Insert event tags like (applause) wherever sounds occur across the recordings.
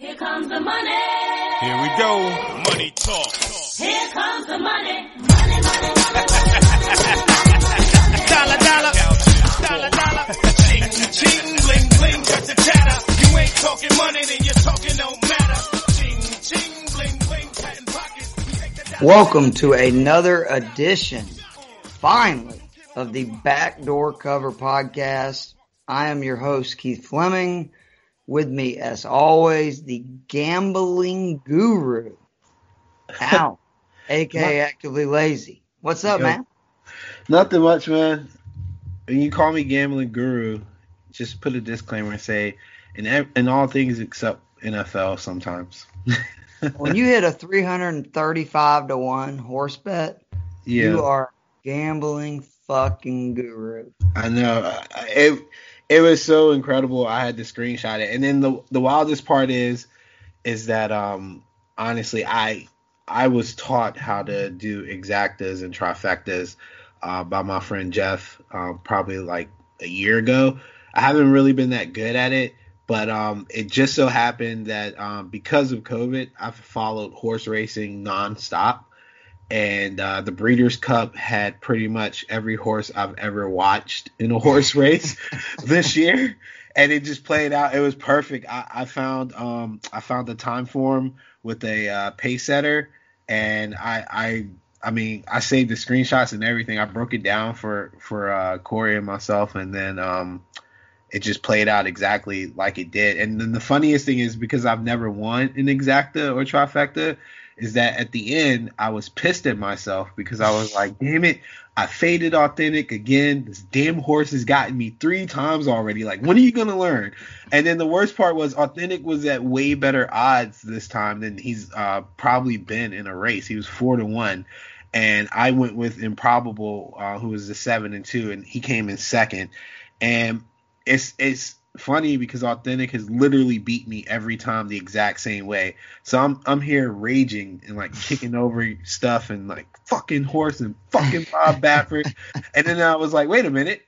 Here comes the money. Here we go. Money talk. Here comes the money. Money, money, money. Dollar, dollar. Dollar, dollar. Ching, ching, bling, bling, cut the chatter. You ain't talking money, then your talking don't matter. Ching, ching, bling, bling, patent pockets. Take the dollar. Welcome to another edition, finally, of the Backdoor Cover Podcast. I am your host, Keith Fleming. With me, as always, the gambling guru, Al, (laughs) aka Actively Lazy. What's up, Yo. man? Nothing much, man. When you call me gambling guru, just put a disclaimer and say, in in all things except NFL, sometimes. (laughs) When you hit a 335 to 1 horse bet, yeah, you are gambling fucking guru. I know. I- It it was so incredible. I had to screenshot it, and then the the wildest part is, is that um honestly I I was taught how to do exactas and trifectas uh, by my friend Jeff um, probably like a year ago. I haven't really been that good at it, but um, it just so happened that um, because of COVID, I've followed horse racing nonstop. And uh, the Breeders' Cup had pretty much every horse I've ever watched in a horse (laughs) race this year, and it just played out. It was perfect. I, I found um, I found the time form with a uh, pace setter, and I I I mean I saved the screenshots and everything. I broke it down for for uh, Corey and myself, and then um, it just played out exactly like it did. And then the funniest thing is because I've never won an exacta or trifecta, is that at the end I was pissed at myself because I was like, damn it, I faded authentic again. This damn horse has gotten me three times already. Like, when are you gonna learn? And then the worst part was authentic was at way better odds this time than he's uh, probably been in a race. He was four to one. And I went with improbable, uh, who was the seven and two, and he came in second. And it's it's funny because authentic has literally beat me every time the exact same way. So I'm I'm here raging and like kicking over stuff and like fucking horse and fucking Bob (laughs) Baffert. and then I was like, wait a minute,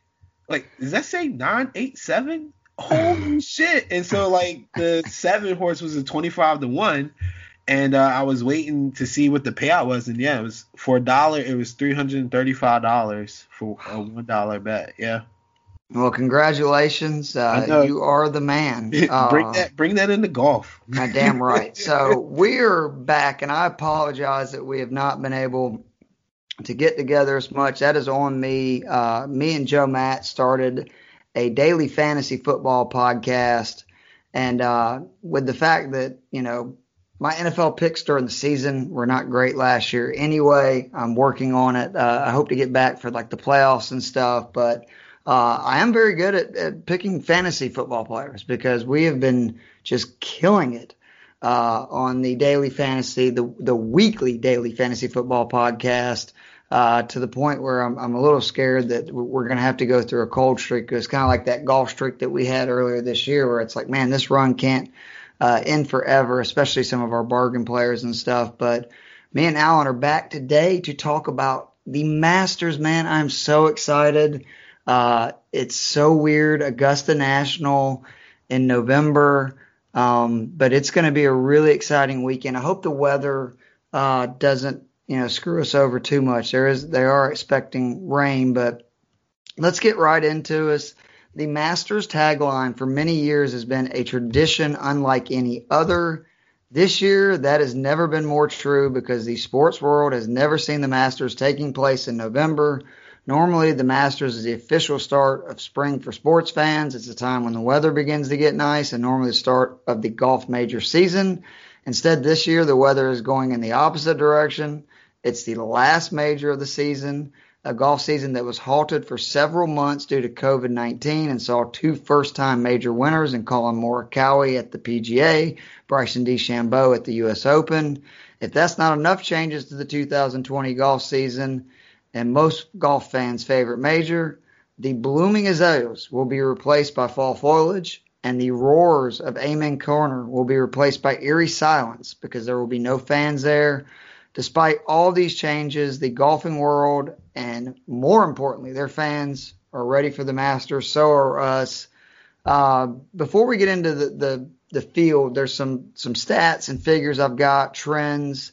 like does that say nine eight seven? Holy (sighs) shit! And so like the seven horse was a twenty five to one. And uh, I was waiting to see what the payout was, and yeah, it was for a dollar. It was three hundred and thirty-five dollars for a one dollar bet. Yeah, Well, congratulations. Uh, you are the man. (laughs) bring Uh, that, bring that into golf. (laughs) Damn right. So we're back, and I apologize that we have not been able to get together as much. That is on me. Uh, me and Joe Matt started a daily fantasy football podcast, and uh, with the fact that you know my NFL picks during the season were not great last year. Anyway, I'm working on it. Uh, I hope to get back for like the playoffs and stuff, but. Uh, I am very good at, at picking fantasy football players because we have been just killing it uh, on the daily fantasy, the the weekly daily fantasy football podcast, uh, to the point where I'm I'm a little scared that we're going to have to go through a cold streak. It's kind of like that golf streak that we had earlier this year, where it's like, man, this run can't uh, end forever, especially some of our bargain players and stuff. But me and Alan are back today to talk about the Masters. Man, I'm so excited. Uh, it's so weird. Augusta National in November. Um, but it's going to be a really exciting weekend. I hope the weather uh, doesn't, you know, screw us over too much. There is, they are expecting rain, but let's get right into us. The Masters tagline for many years has been a tradition unlike any other. This year, that has never been more true because the sports world has never seen the Masters taking place in November. Normally, the Masters is the official start of spring for sports fans. It's the time when the weather begins to get nice and normally the start of the golf major season. Instead, this year, the weather is going in the opposite direction. It's the last major of the season, a golf season that was halted for several months due to COVID 19 and saw two first time major winners in Collin Morikawa at the PGA, Bryson DeChambeau at the U.S. Open. If that's not enough changes to the 2020 golf season, and most golf fans' favorite major, the blooming azaleas will be replaced by fall foliage, and the roars of Amen Corner will be replaced by eerie silence because there will be no fans there. Despite all these changes, the golfing world and more importantly, their fans are ready for the Masters. So are us. Uh, before we get into the, the the field. There's some some stats and figures I've got trends.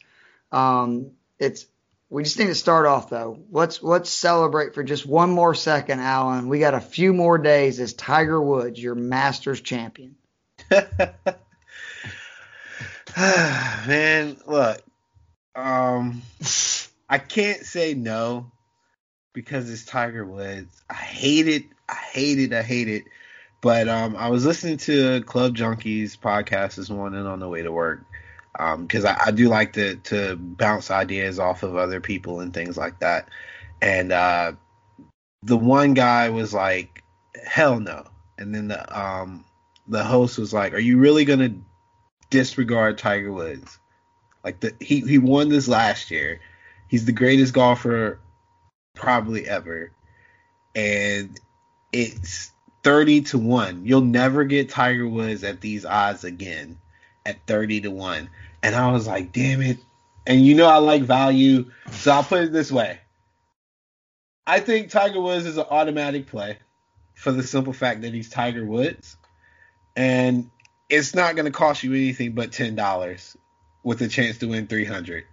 Um, it's we just need to start off though. Let's let's celebrate for just one more second, Alan. We got a few more days as Tiger Woods, your Masters champion. (laughs) (sighs) Man, look, um, I can't say no because it's Tiger Woods. I hate it. I hate it. I hate it. But um, I was listening to Club Junkies podcast this morning on the way to work because um, I, I, do like to to bounce ideas off of other people and things like that. And uh, the one guy was like, "Hell no!" And then the um, the host was like, "Are you really gonna disregard Tiger Woods? Like the he he won this last year. He's the greatest golfer probably ever, and it's." 30 to 1. You'll never get Tiger Woods at these odds again at 30 to 1. And I was like, damn it. And you know I like value, so I'll put it this way. I think Tiger Woods is an automatic play for the simple fact that he's Tiger Woods. And it's not going to cost you anything but $10 with a chance to win 300.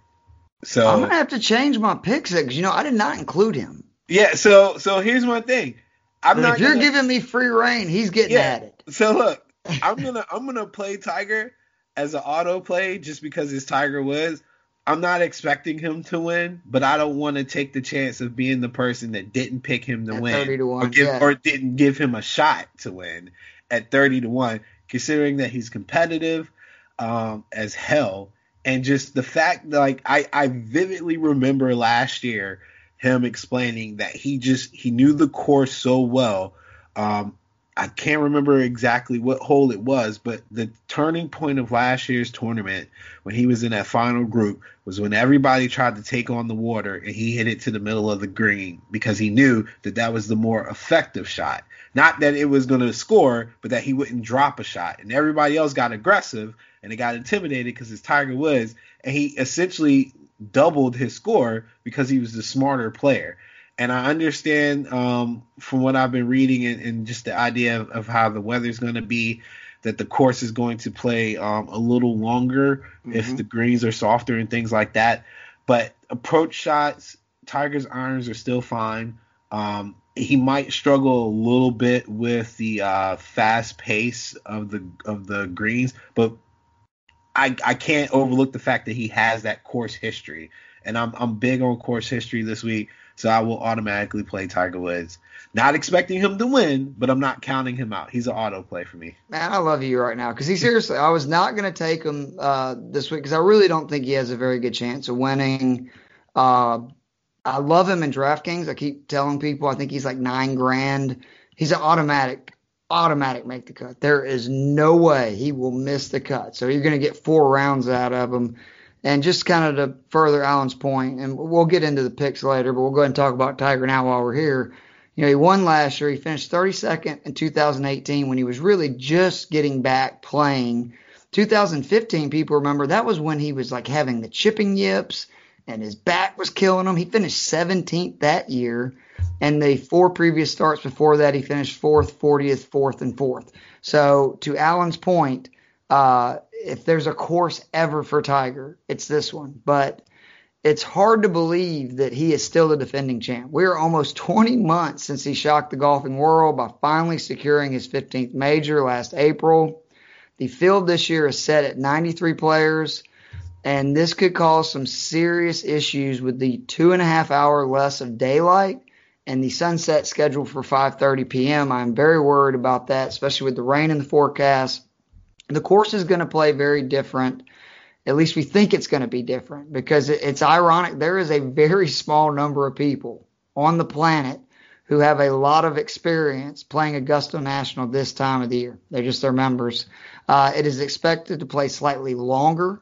So I'm going to have to change my picks because you know I did not include him. Yeah, so so here's my thing. I'm not if you're gonna, giving me free reign, he's getting yeah, at it. So look, (laughs) I'm going to I'm going to play Tiger as an auto play just because it's Tiger Woods. I'm not expecting him to win, but I don't want to take the chance of being the person that didn't pick him to at win to 1, or, give, yeah. or didn't give him a shot to win at 30 to 1, considering that he's competitive um, as hell. And just the fact that, like, I, I vividly remember last year him explaining that he just, he knew the course so well. Um, I can't remember exactly what hole it was, but the turning point of last year's tournament when he was in that final group was when everybody tried to take on the water and he hit it to the middle of the green because he knew that that was the more effective shot. Not that it was going to score, but that he wouldn't drop a shot. And everybody else got aggressive and they got intimidated because it's Tiger Woods and he essentially doubled his score because he was the smarter player and I understand um, from what I've been reading and, and just the idea of, of how the weather's going to be that the course is going to play um, a little longer mm-hmm. if the greens are softer and things like that. But approach shots, Tiger's irons are still fine. Um, he might struggle a little bit with the uh, fast pace of the of the greens, but I I can't overlook the fact that he has that course history, and I'm I'm big on course history this week. So I will automatically play Tiger Woods. Not expecting him to win, but I'm not counting him out. He's an auto play for me. Man, I love you right now because he seriously, I was not going to take him uh, this week because I really don't think he has a very good chance of winning. Uh, I love him in DraftKings. I keep telling people I think he's like nine grand. He's an automatic, automatic make the cut. There is no way he will miss the cut. So you're going to get four rounds out of him. And just kind of to further Alan's point, and we'll get into the picks later, but we'll go ahead and talk about Tiger now while we're here. You know, he won last year. He finished 32nd in 2018 when he was really just getting back playing. 2015, people remember that was when he was like having the chipping yips and his back was killing him. He finished 17th that year. And the four previous starts before that, he finished fourth, 40th, fourth, and fourth. So to Alan's point, uh, if there's a course ever for Tiger, it's this one. But it's hard to believe that he is still the defending champ. We're almost (laughs) 20 months since he shocked the golfing world by finally securing his 15th major last April. The field this year is set at 93 players, and this could cause some serious issues with the two and a half hour less of daylight and the sunset scheduled for 5:30 p.m. I'm very worried about that, especially with the rain in the forecast the course is going to play very different. At least we think it's going to be different because it's ironic. There is a very small number of people on the planet who have a lot of experience playing Augusta National this time of the year. They're just their members. Uh, it is expected to play slightly longer.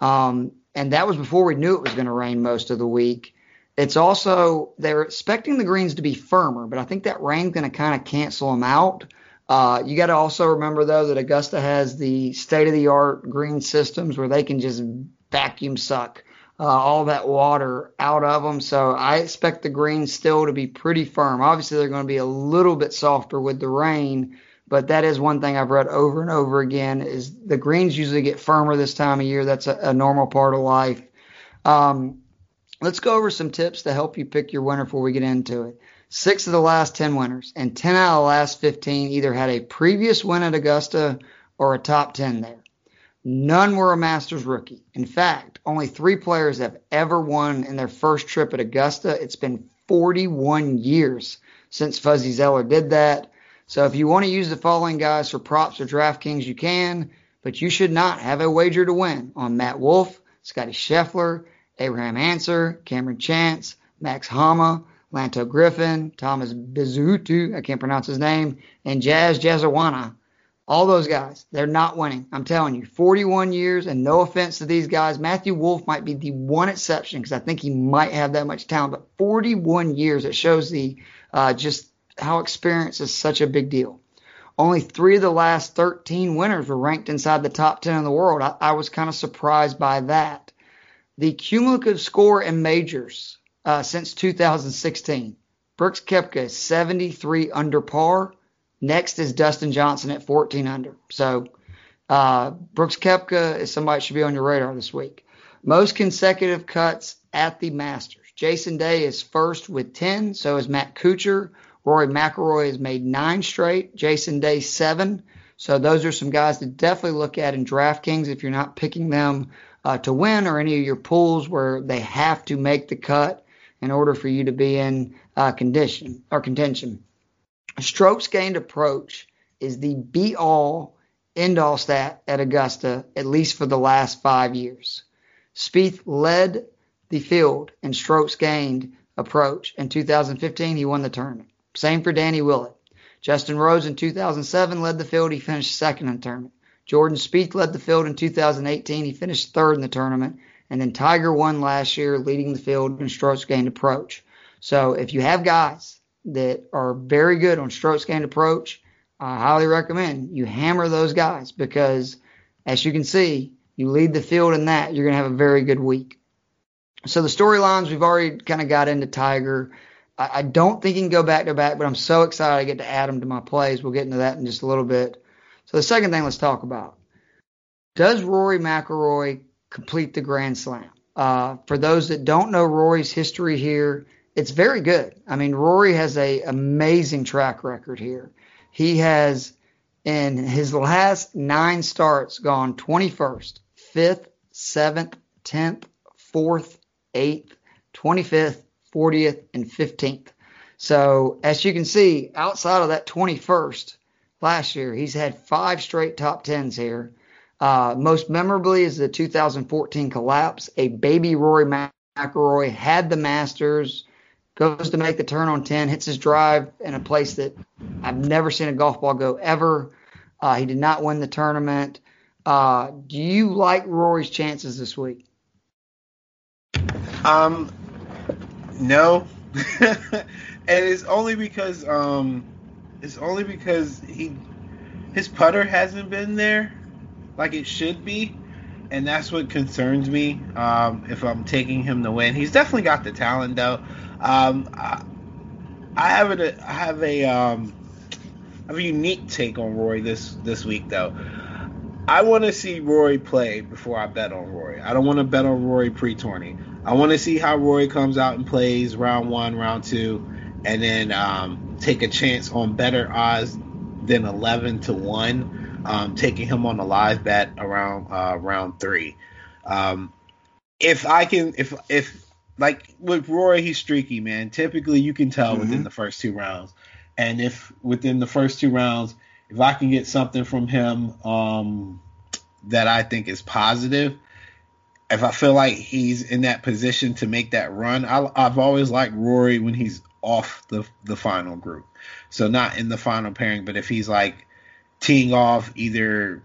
Um, and that was before we knew it was going to rain most of the week. It's also, they're expecting the greens to be firmer, but I think that rain's going to kind of cancel them out. Uh, you got to also remember though that Augusta has the state of the art green systems where they can just vacuum suck uh, all that water out of them. So I expect the greens still to be pretty firm. Obviously, they're going to be a little bit softer with the rain, but that is one thing I've read over and over again is the greens usually get firmer this time of year. That's a, a normal part of life. Um, let's go over some tips to help you pick your winner before we get into it. Six of the last 10 winners and 10 out of the last 15 either had a previous win at Augusta or a top 10 there. None were a Masters rookie. In fact, only three players have ever won in their first trip at Augusta. It's been 41 years since Fuzzy Zoeller did that. So if you want to use the following guys for props or DraftKings, you can, but you should not have a wager to win on Matt Wolff, Scottie Scheffler, Abraham Ancer, Cameron Chance, Max Homa, Lanto Griffin, Thomas Bizutu, I can't pronounce his name, and Jazz Jazzawana. All those guys, they're not winning. I'm telling you, 41 years, and no offense to these guys. Matthew Wolff might be the one exception because I think he might have that much talent, but 41 years, it shows the uh, just how experience is such a big deal. Only three of the last 13 winners were ranked inside the top 10 in the world. I, I was kind of surprised by that. The cumulative score in majors uh, since 2016, Brooks Koepka is 73 under par. Next is Dustin Johnson at 14 under. So uh, Brooks Koepka is somebody should be on your radar this week. Most consecutive cuts at the Masters. Jason Day is first with 10. So is Matt Kuchar. Rory McIlroy has made nine straight. Jason Day seven. So those are some guys to definitely look at in DraftKings if you're not picking them uh, to win or any of your pools where they have to make the cut in order for you to be in uh, condition or contention. Strokes gained approach is the be all end all stat at Augusta, at least for the last five years. Spieth led the field in strokes gained approach. In 2015, he won the tournament. Same for Danny Willett. Justin Rose in 2007 led the field. He finished second in the tournament. Jordan Spieth led the field in 2018. He finished third in the tournament. And then Tiger won last year, leading the field in strokes gained approach. So if you have guys that are very good on strokes gained approach, I highly recommend you hammer those guys because, as you can see, you lead the field in that, you're going to have a very good week. So the storylines we've already kind of got into Tiger. I, I don't think he can go back to back, but I'm so excited I get to add him to my plays. We'll get into that in just a little bit. So the second thing let's talk about. Does Rory McIlroy complete the Grand Slam? Uh, for those that don't know Rory's history here, it's very good. I mean, Rory has a amazing track record here. He has, in his last nine starts, gone 21st, 5th, 7th, 10th, 4th, 8th, 25th, 40th, and 15th. So, as you can see, outside of that 21st last year, he's had five straight top tens here. Uh, most memorably is the 2014 collapse. A baby Rory McIlroy had the Masters, goes to make the turn on 10, hits his drive in a place that I've never seen a golf ball go ever. Uh, he did not win the tournament. Uh, do you like Rory's chances this week? Um, no, (laughs) and it's only because um, it's only because he his putter hasn't been there like it should be, and that's what concerns me. Um, if I'm taking him to win, he's definitely got the talent though. Um, I, I have a I have a um, I have a unique take on Roy this this week though. I want to see Rory play before I bet on Rory. I don't want to bet on Rory pre-tourney. I want to see how Rory comes out and plays round one, round two, and then um, take a chance on better odds than 11 to 1, um, taking him on a live bet around uh, round three. Um, if I can, if, if, like with Rory, he's streaky, man. Typically, you can tell mm-hmm. within the first two rounds. And if within the first two rounds, if I can get something from him um, that I think is positive, if I feel like he's in that position to make that run, I, have always liked Rory when he's off the the final group. So not in the final pairing, but if he's like teeing off either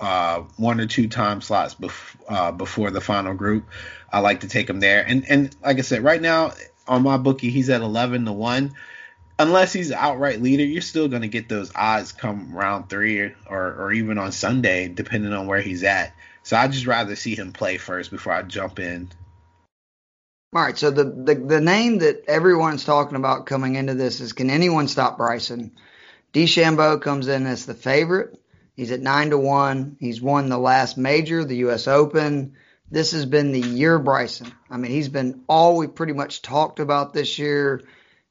uh, one or two time slots bef- uh, before the final group, I like to take him there. And and like I said, right now on my bookie, he's at eleven to one. Unless he's outright leader, you're still going to get those odds come round three or, or even on Sunday, depending on where he's at. So I'd just rather see him play first before I jump in. All right. So the, the the name that everyone's talking about coming into this is can anyone stop Bryson? DeChambeau comes in as the favorite. He's at nine to one. He's won the last major, the U.S. Open. This has been the year Bryson. I mean, he's been all we pretty much talked about this year.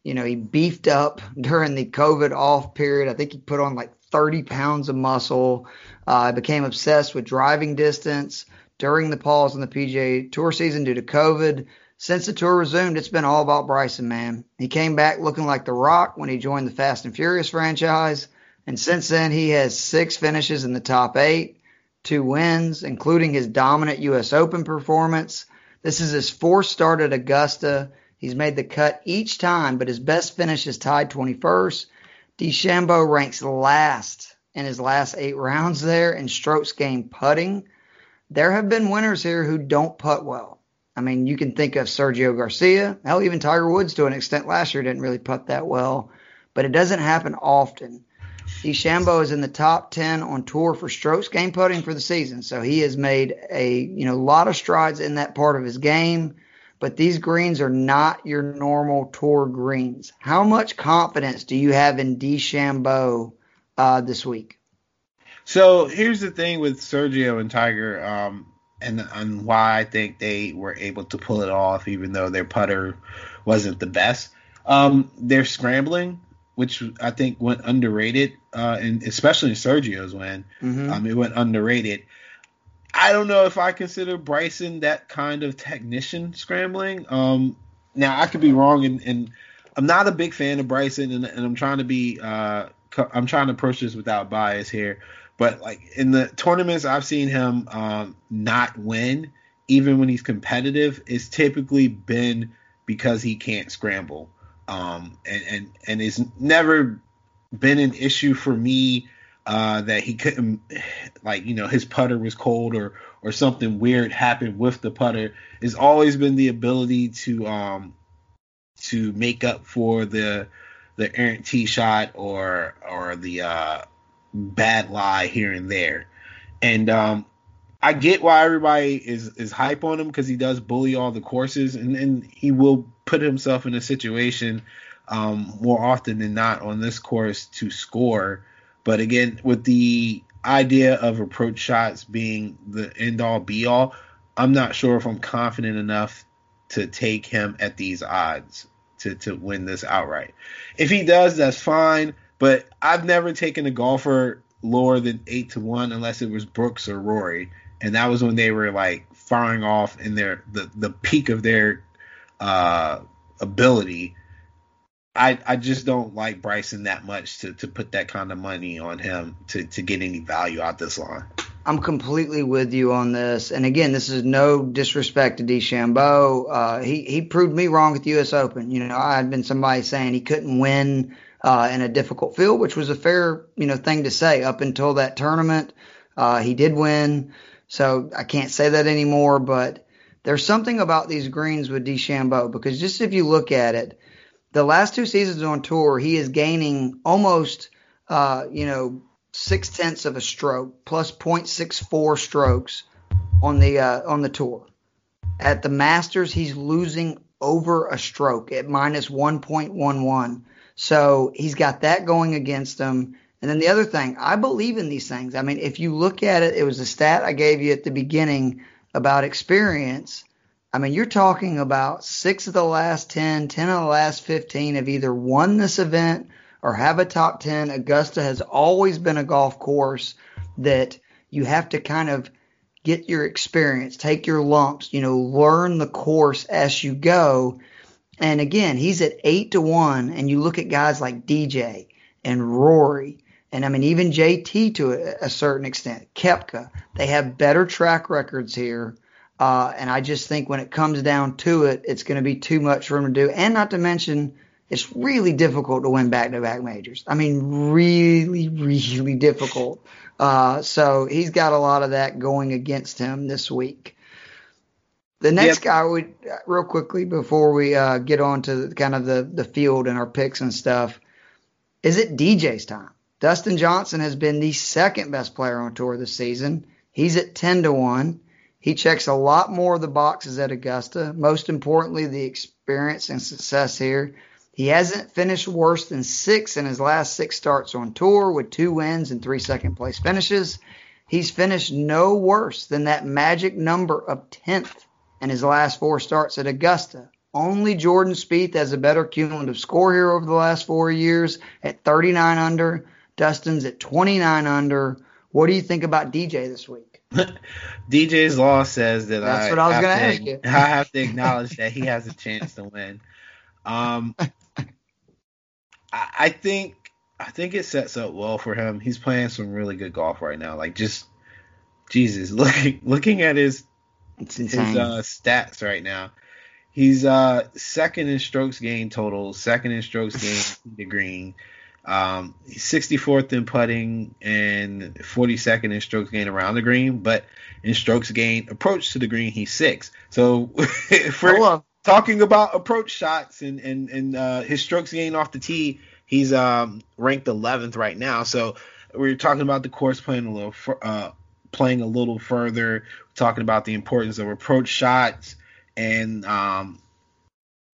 You know, he beefed up (laughs) during the COVID off period. I think he put on like 30 pounds of muscle. Uh, became obsessed with driving distance during the pause in the PGA Tour season due to COVID. Since the tour resumed, it's been all about Bryson, man. He came back looking like The Rock when he joined the Fast and Furious franchise. And since then, he has six finishes in the top eight, two wins, including his dominant U.S. Open performance. This is his fourth start at Augusta. He's made the cut each time, but his best finish is tied 21st. DeChambeau ranks last in his last eight rounds there in strokes gained putting. There have been winners here who don't putt well. I mean, you can think of Sergio Garcia. Hell, even Tiger Woods to an extent last year didn't really putt that well, but it doesn't happen often. DeChambeau is in the top 10 on tour for strokes gained putting for the season. So he has made a, you know, lot of strides in that part of his game, but these greens are not your normal tour greens. How much confidence do you have in DeChambeau uh, this week? So here's the thing with Sergio and Tiger, um, and and why I think they were able to pull it off, even though their putter wasn't the best. Um, they're scrambling, which I think went underrated, uh, and especially in Sergio's win, Mhm. um, it went underrated. I don't know if I consider Bryson that kind of technician scrambling. Um, now I could be wrong, and, and I'm not a big fan of Bryson, and, and I'm trying to be, uh, I'm trying to approach this without bias here. But like in the tournaments I've seen him um, not win, even when he's competitive, it's typically been because he can't scramble. Um, and and and it's never been an issue for me uh, that he couldn't, like you know, his putter was cold or or something weird happened with the putter. It's always been the ability to um to make up for the the errant tee shot or or the uh, bad lie here and there. And um, I get why everybody is is hype on him because he does bully all the courses, and he will put himself in a situation um, more often than not on this course to score. But again, with the idea of approach shots being the end all be all, I'm not sure if I'm confident enough to take him at these odds to to win this outright. If he does, that's fine. But I've never taken a golfer lower than eight to one unless it was Brooks or Rory, and that was when they were like firing off in their the the peak of their uh, ability. I I just don't like Bryson that much to to put that kind of money on him to to get any value out this line. I'm completely with you on this. And again, this is no disrespect to DeChambeau. Uh, he he proved me wrong at the U.S. Open. You know, I had been somebody saying he couldn't win uh, in a difficult field, which was a fair you know thing to say up until that tournament. Uh, he did win, so I can't say that anymore. But there's something about these greens with DeChambeau because just if you look at it, the last two seasons on tour, he is gaining almost uh, you know six tenths of a stroke plus 0.64 strokes on the uh, on the tour. At the Masters, he's losing over a stroke at minus 1.11. So he's got that going against him. And then the other thing, I believe in these things. I mean, if you look at it, it was a stat I gave you at the beginning about experience. I mean, you're talking about six of the last 10, 10 of the last 15 have either won this event or have a top 10. Augusta has always been a golf course that you have to kind of get your experience, take your lumps, you know, learn the course as you go. And again, he's at eight to one, and you look at guys like DJ and Rory, and I mean even JT to a, a certain extent, Koepka. They have better track records here, uh, and I just think when it comes down to it, it's going to be too much for him to do. And not to mention, it's really difficult to win back-to-back majors. I mean, really, really difficult. Uh, so he's got a lot of that going against him this week. The next Yep. guy, we real quickly before we uh, get on to kind of the the field and our picks and stuff, is it DJ's time? Dustin Johnson has been the second best player on tour this season. He's at ten to one. He checks a lot more of the boxes at Augusta. Most importantly, the experience and success here. He hasn't finished worse than six in his last six starts on tour with two wins and three second place finishes. He's finished no worse than that magic number of 10th in his last four starts at Augusta. Only Jordan Spieth has a better cumulative score here over the last four years at 39 under. Dustin's at 29 under. What do you think about DJ this week? (laughs) DJ's law says that That's I, what I was have gonna to- ask you. (laughs) I have to acknowledge that he has a chance to win. Um, I, I think I think it sets up well for him. He's playing some really good golf right now. Like just Jesus, (laughs) looking looking at his his uh, stats right now. He's uh second in strokes gained total, second in strokes (laughs) gained to the green. Um, he's 64th in putting and 42nd in strokes gained around the green, but in strokes gained approach to the green, he's six. So (laughs) if we're talking about approach shots and and and uh, his strokes gained off the tee, he's um ranked 11th right now. So we're talking about the course playing a little uh playing a little further, talking about the importance of approach shots and um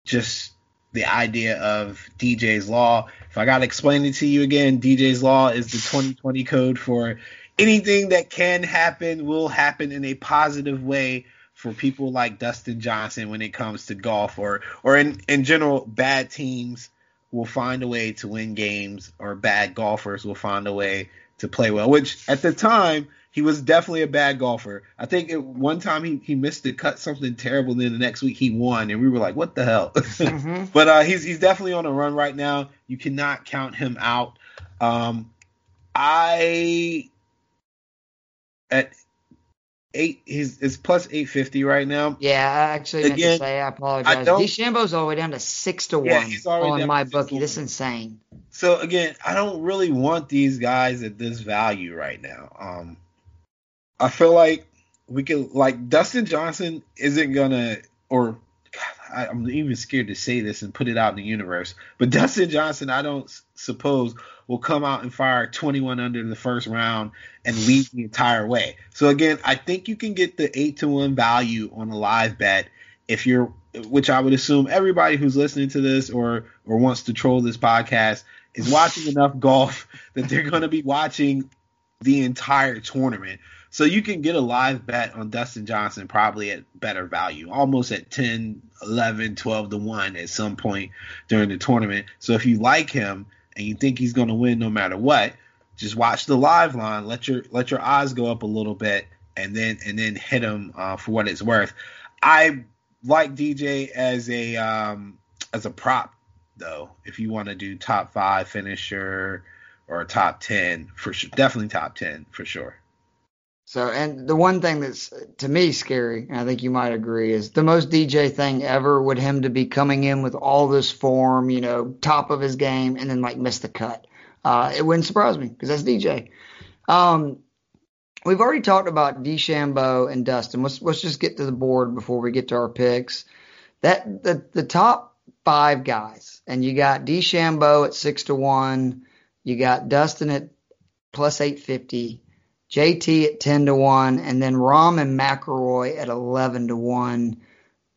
just the idea of DJ's law. If I got to explain it to you again, DJ's law is the 2020 code for anything that can happen will happen in a positive way for people like Dustin Johnson when it comes to golf or or in in general bad teams will find a way to win games or bad golfers will find a way to play well which at the time he was definitely a bad golfer. I think at one time he, he missed it, cut something terrible, and then the next week he won, and we were like, "What the hell?" (laughs) Mhm. but uh, he's he's definitely on a run right now. You cannot count him out. Um, I at eight, he's it's plus eight fifty right now. Yeah, I actually meant to say I apologize. don't- DeChambeau's all the way down to six to Yeah, one on my bookie. This is insane. So again, I don't really want these guys at this value right now. Um, I feel like we could like Dustin Johnson isn't gonna or God, I, I'm even scared to say this and put it out in the universe. But (laughs) Dustin Johnson, I don't s- suppose will come out and fire 21 under the first round and lead the entire way. So again, I think you can get the eight to one value on a live bet if you're, which I would assume everybody who's listening to this or or wants to troll this podcast is watching (sighs) enough golf that they're going to be watching the entire tournament. So you can get a live bet on Dustin Johnson probably at better value, almost at 10, 11, 12 to 1 at some point during the tournament. So if you like him and you think he's going to win no matter what, just watch the live line, let your let your eyes go up a little bit and then and then hit him uh, for what it's worth. I like DJ as a um as a prop though. If you want to do top 5 finisher or top 10 for sure, definitely top 10 for sure. So, and the one thing that's to me scary, and I think you might agree, is the most DJ thing ever would him to be coming in with all this form, you know, top of his game, and then like miss the cut. Uh, it wouldn't surprise me because that's DJ. Um, we've already talked about DeChambeau and Dustin. Let's let's just get to the board before we get to our picks. That the the top five guys, and you got DeChambeau at six to one, you got Dustin at plus eight fifty. JT at 10 to 1, and then Rahm and McIlroy at 11 to 1.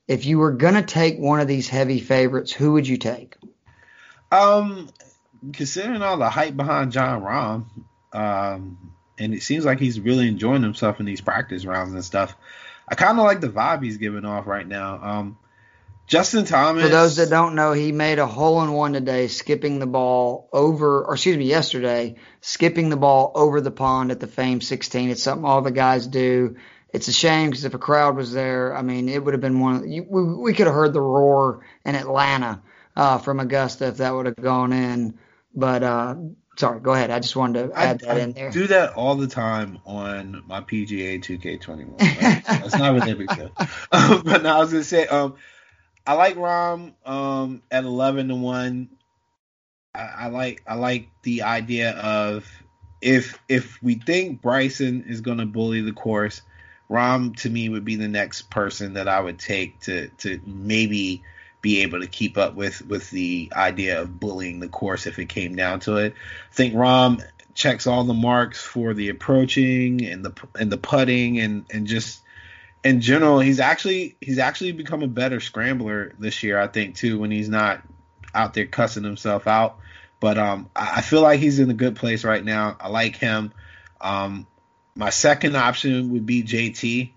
If you were going to take one of these heavy favorites, who would you take? Um, considering all the hype behind Jon Rahm, um, and it seems like he's really enjoying himself in these practice rounds and stuff. I kind of like the vibe he's giving off right now. Um, Justin Thomas. For those that don't know, he made a hole in one today, skipping the ball over, or excuse me, yesterday, skipping the ball over the pond at the Fame 16. It's something all the guys do. It's a shame because if a crowd was there, I mean, it would have been one. You, we, we could have heard the roar in Atlanta uh, from Augusta if that would have gone in. But uh, sorry, go ahead. I just wanted to I, add that I in there. do that all the time on my PGA 2K21. Like, That's not really a big deal. Um, (laughs) but now I was gonna say, um, I like Rahm um, at 11 to one. I, I like I like the idea of if if we think Bryson is gonna bully the course, Rahm to me would be the next person that I would take to to maybe be able to keep up with with the idea of bullying the course if it came down to it. I think Rahm checks all the marks for the approaching and the and the putting and and just in general he's actually he's actually become a better scrambler this year I think too when he's not out there cussing himself out. But um, I feel like he's in a good place right now. I like him. Um, my second option would be JT.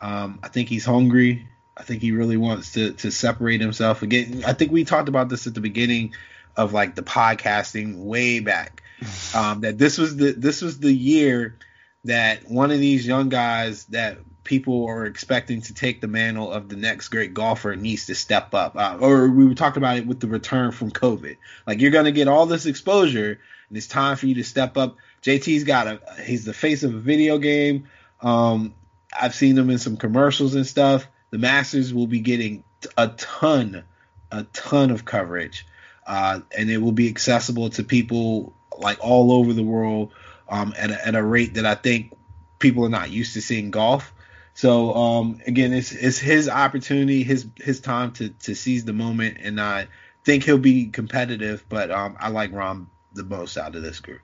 Um, I think he's hungry. I think he really wants to to separate himself again. I think we talked about this at the beginning of like the podcasting way back. (laughs) Um, that this was the this was the year that one of these young guys that people are expecting to take the mantle of the next great golfer needs to step up. Uh, or we talked about it with the return from COVID. Like you're gonna get all this exposure, and it's time for you to step up. JT's got a he's the face of a video game. Um, I've seen him in some commercials and stuff. The Masters will be getting a ton, a ton of coverage, uh, and it will be accessible to people like all over the world um, at, a, at a rate that I think people are not used to seeing golf. So um, again, it's it's his opportunity, his his time to to seize the moment, and I think he'll be competitive. But um, I like Rahm the most out of this group.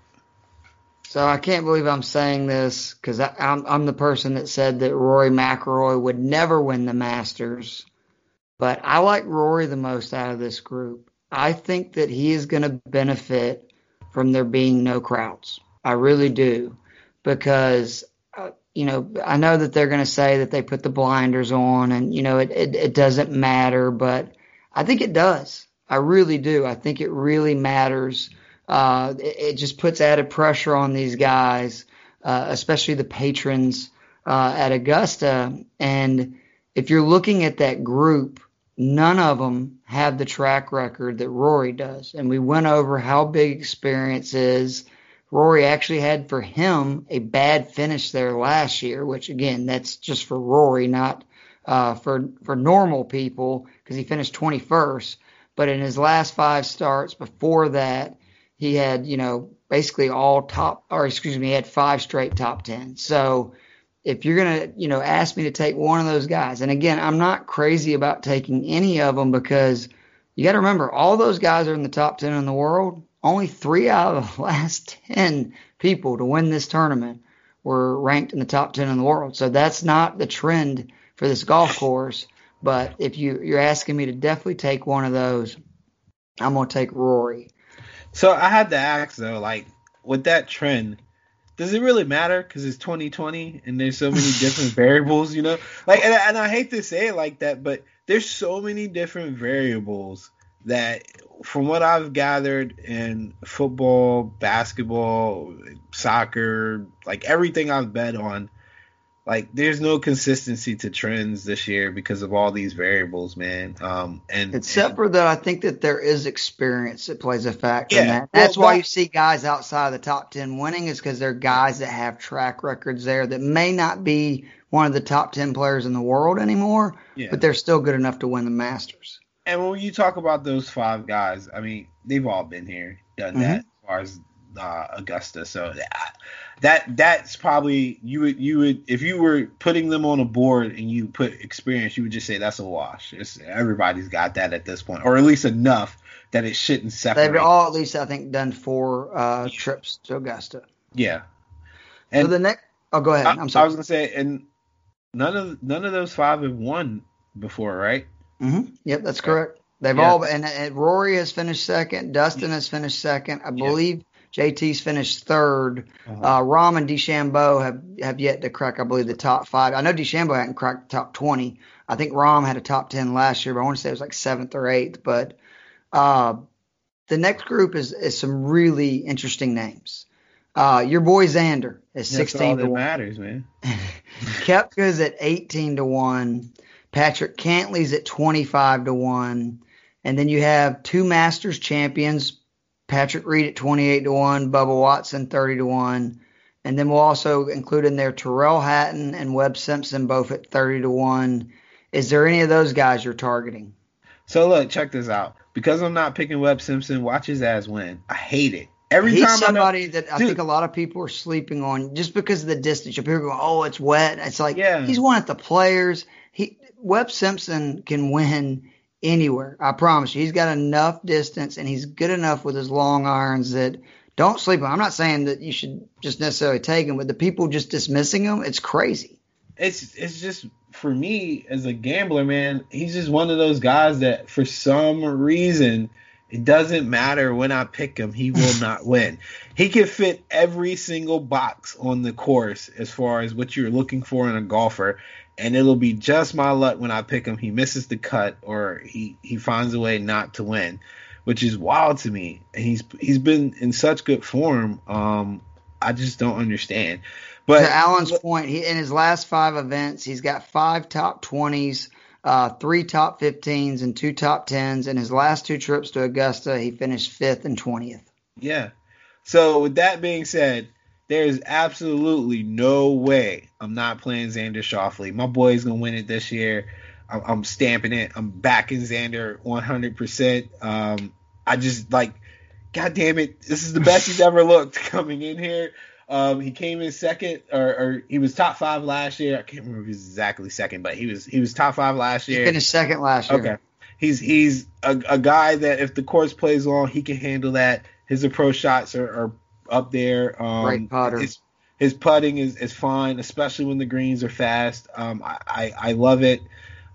So I can't believe I'm saying this because I'm I'm the person that said that Rory McIlroy would never win the Masters, but I like Rory the most out of this group. I think that he is going to benefit from there being no crowds. I really do, because you know I know that they're going to say that they put the blinders on and you know it, it it doesn't matter, but I think it does. I really do. I think it really matters uh, it, it, just puts added pressure on these guys, uh, especially the patrons uh, at Augusta. And if you're looking at that group, none of them have the track record that Rory does. And we went over how big experience is. Rory actually had for him a bad finish there last year, which again, that's just for Rory, not uh, for for normal people because he finished 21st. But in his last five starts before that, he had, you know, basically all top, or excuse me, he had five straight top 10. So if you're to, you know, ask me to take one of those guys, and again, I'm not crazy about taking any of them because you got to remember all those guys are in the top 10 in the world. Only three out of the (laughs) last 10 people to win this tournament were ranked in the top 10 in the world. So that's not the trend for this golf (laughs) course. But if you, you're asking me to definitely take one of those, I'm going to take Rory. So I had to ask though, like with that trend, does it really matter? Because it's 2020 and there's so many different (laughs) variables, you know. Like, and, and I hate to say it like that, but there's so many different variables that, from what I've gathered in football, basketball, soccer, like everything I've bet on, like there's no consistency to trends this year because of all these variables, man. Um, and except and, for that, I think that there is experience that plays a factor Yeah, in that. That's well, why that- you see guys outside of the top ten winning is because they're guys that have track records there that may not be one of the top ten players in the world anymore, Yeah. but they're still good enough to win the Masters. And when you talk about those five guys, I mean, they've all been here, done that as far as uh, Augusta. So that, that that's probably you would you would if you were putting them on a board and you put experience, you would just say that's a wash. It's, everybody's got that at this point, or at least enough that it shouldn't separate. They've all at least I think done four uh, trips to Augusta. yeah. so the next, oh, go ahead. I, I'm sorry. I was gonna say, and none of none of those five have won before, right? Hmm Yep, that's correct. They've Yeah. all and, and Rory has finished second. Dustin has finished second. I believe JT's finished 3rd Uh-huh. Uh, Rahm and DeChambeau have have yet to crack, I believe, the top five. I know DeChambeau hadn't cracked the top twenty. I think Rahm had a top ten last year, but I want to say it was like seventh or eighth. But uh, the next group is is some really interesting names. Uh, your boy Xander is That's all sixteen to that one. matters, man. (laughs) Koepka's at 18 to 1. Patrick Cantlay's at 25 to 1. And then you have two Masters champions, Patrick Reed at 28 to 1, Bubba Watson 30 to 1. And then we'll also include in there Tyrrell Hatton and Webb Simpson both at 30 to 1. Is there any of those guys you're targeting? So look, check this out. Because I'm not picking Webb Simpson, watch his ass win. I hate it. Every He's time I know, somebody that I Dude. think a lot of people are sleeping on just because of the distance. People are going, "Oh, it's wet." It's like Yeah. he's one of the players. Webb Simpson can win anywhere. I promise you. He's got enough distance and he's good enough with his long irons that don't sleep on. I'm not saying that you should just necessarily take him, but the people just dismissing him, it's crazy. it's it's just for me as a gambler, man. He's just one of those guys that for some reason It doesn't matter when I pick him, he will (laughs) not win. He can fit every single box on the course as far as what you're looking for in a golfer, and it'll be just my luck when I pick him. He misses the cut or he he finds a way not to win, which is wild to me. And he's he's been in such good form. Um, I just don't understand. But to Alan's point, he in his last five events, he's got five top twenties, uh, three top fifteens, and two top tens. In his last two trips to Augusta, he finished fifth and twentieth. Yeah. So with that being said, there is absolutely no way I'm not playing Xander Schauffele. My boy's gonna win it this year. I'm, I'm stamping it. I'm backing Xander 100%. Um, I just like, God damn it, this is the best he's ever looked (laughs) coming in here. Um, he came in second, or, or, he was top five last year. I can't remember if he was exactly second, but he was he was top five last year. He finished second last year. Okay, he's he's a, a guy that if the course plays long, he can handle that. His approach shots are, are up there. Um, Great putter. His, his putting is, is fine, especially when the greens are fast. Um, I, I, I love it.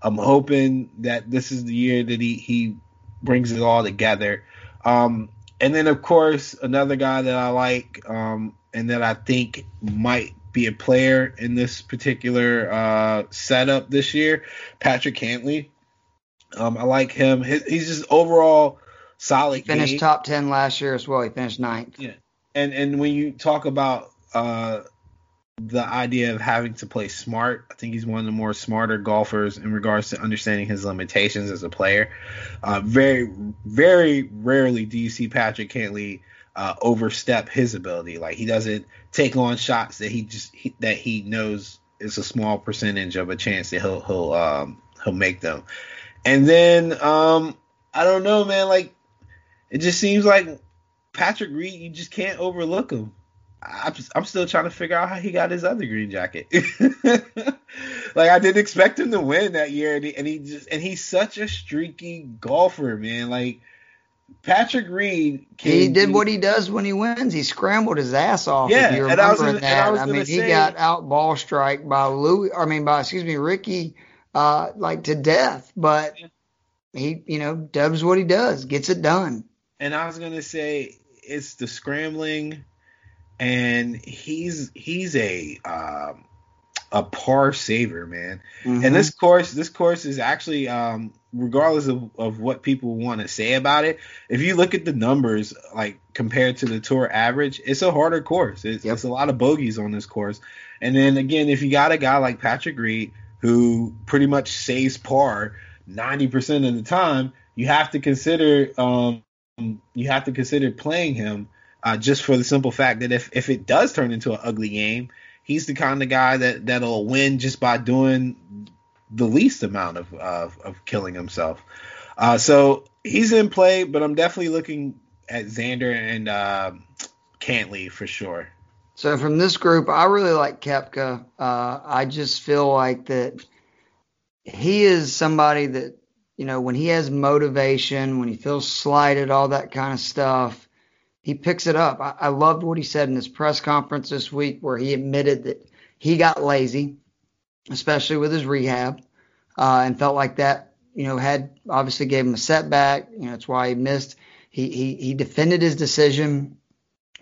I'm hoping that this is the year that he, he brings it all together. Um, and then, of course, another guy that I like um, and that I think might be a player in this particular uh, setup this year, Patrick Cantlay. Um, I like him. His, he's just overall solid. Finished game. top ten last year as well. He finished ninth. Yeah, and and when you talk about uh, the idea of having to play smart, I think he's one of the more smarter golfers in regards to understanding his limitations as a player. Uh, very very rarely do you see Patrick Cantlay uh, overstep his ability. Like he doesn't take on shots that he just he, that he knows is a small percentage of a chance that he'll he'll um, he'll make them. And then um, I don't know, man. Like it just seems like Patrick Reed, you just can't overlook him. I'm, I'm still trying to figure out how he got his other green jacket. (laughs) like I didn't expect him to win that year, and he, and he just and he's such a streaky golfer, man. Like Patrick Reed, he did what he does when he wins. He scrambled his ass off. Yeah, if you and I was remember and I was I mean, gonna he got out ball strike by Louis. I mean, by excuse me, Rickie, uh, like to death. But he, you know, does what he does, gets it done. and I was gonna say it's the scrambling, and he's he's a um, a par saver, man. Mhm. And this course, this course is actually, um, regardless of, of what people want to say about it, if you look at the numbers, like compared to the tour average, it's a harder course. It's, Yep. it's a lot of bogeys on this course. And then again, if you got a guy like Patrick Reed who pretty much saves par 90% of the time, you have to consider, um, you have to consider playing him uh, just for the simple fact that if, if it does turn into an ugly game, he's the kind of guy that that'll win just by doing the least amount of of, of killing himself. Uh, so he's in play, but I'm definitely looking at Xander and uh, Cantlay for sure. So from this group, I really like Koepka. Uh, I just feel like that he is somebody that, you know, when he has motivation, when he feels slighted, all that kind of stuff, he picks it up. I, I loved what he said in his press conference this week where he admitted that he got lazy, especially with his rehab, uh, and felt like that, you know, had obviously gave him a setback. You know, that's why he missed. He, he, he defended his decision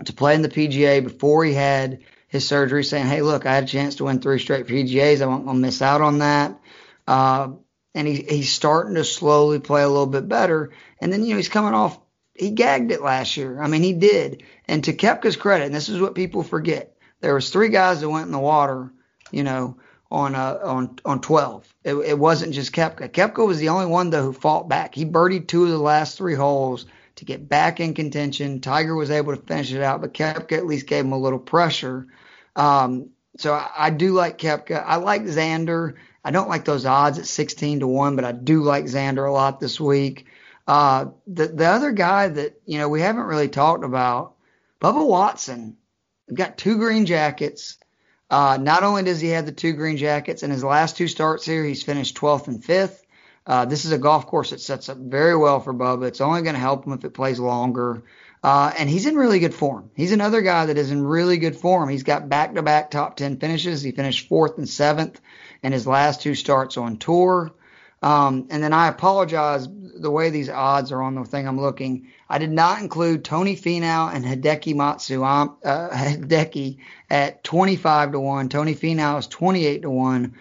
to play in the PGA before he had his surgery, saying, "Hey, look, I had a chance to win three straight PGAs. I won't miss out on that." Uh, and he, he's starting to slowly play a little bit better. And then you know he's coming off. He gagged it last year. I mean, he did. And to Koepka's credit, and this is what people forget, there was three guys that went in the water. You know, on uh, on on 12. It, it wasn't just Koepka. Koepka was the only one though who fought back. He birdied two of the last three holes to get back in contention. Tiger was able to finish it out, but Koepka at least gave him a little pressure. Um, so I, I do like Koepka. I like Xander. I don't like those odds at 16 to 1, but I do like Xander a lot this week. Uh, the, the other guy that, you know, we haven't really talked about, Bubba Watson. We've got two green jackets. Uh, not only does he have the two green jackets, in his last two starts here, he's finished 12th and 5th. Uh, this is a golf course that sets up very well for Bubba. It's only going to help him if it plays longer. Uh, and he's in really good form. He's another guy that is in really good form. He's got back to back top 10 finishes. He finished fourth and seventh in his last two starts on tour. Um, and then I apologize the way these odds are on the thing I'm looking. I did not include Tony Finau and Hideki Matsu, um, uh, (laughs) Hideki at 25 to 1. Tony Finau is 28 to 1.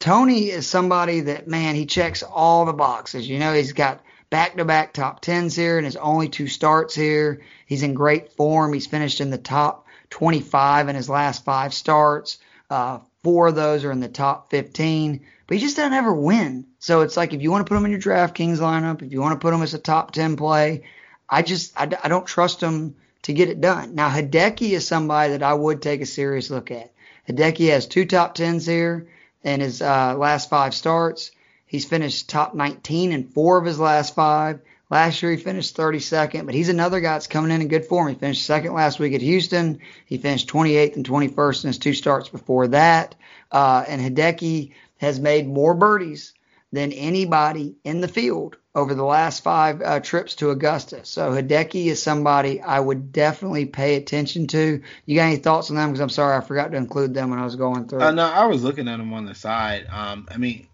Tony is somebody that, man, he checks all the boxes. You know, he's got back to back top tens here and his only two starts here. He's in great form. He's finished in the top 25 in his last five starts. Uh, four of those are in the top 15, but he just doesn't ever win. So it's like if you want to put him in your DraftKings lineup, if you want to put him as a top 10 play, I just I, I don't trust him to get it done. Now Hideki is somebody that I would take a serious look at. Hideki has two top 10s here in his uh, last five starts. He's finished top 19 in four of his last five. Last year he finished 32nd, but he's another guy that's coming in in good form. He finished second last week at Houston. He finished 28th and 21st in his two starts before that. Uh, and Hideki has made more birdies than anybody in the field over the last five uh, trips to Augusta. So Hideki is somebody I would definitely pay attention to. You got any thoughts on them? Because I'm sorry I forgot to include them when I was going through. Uh, no, I was looking at them on the side. Um, I mean,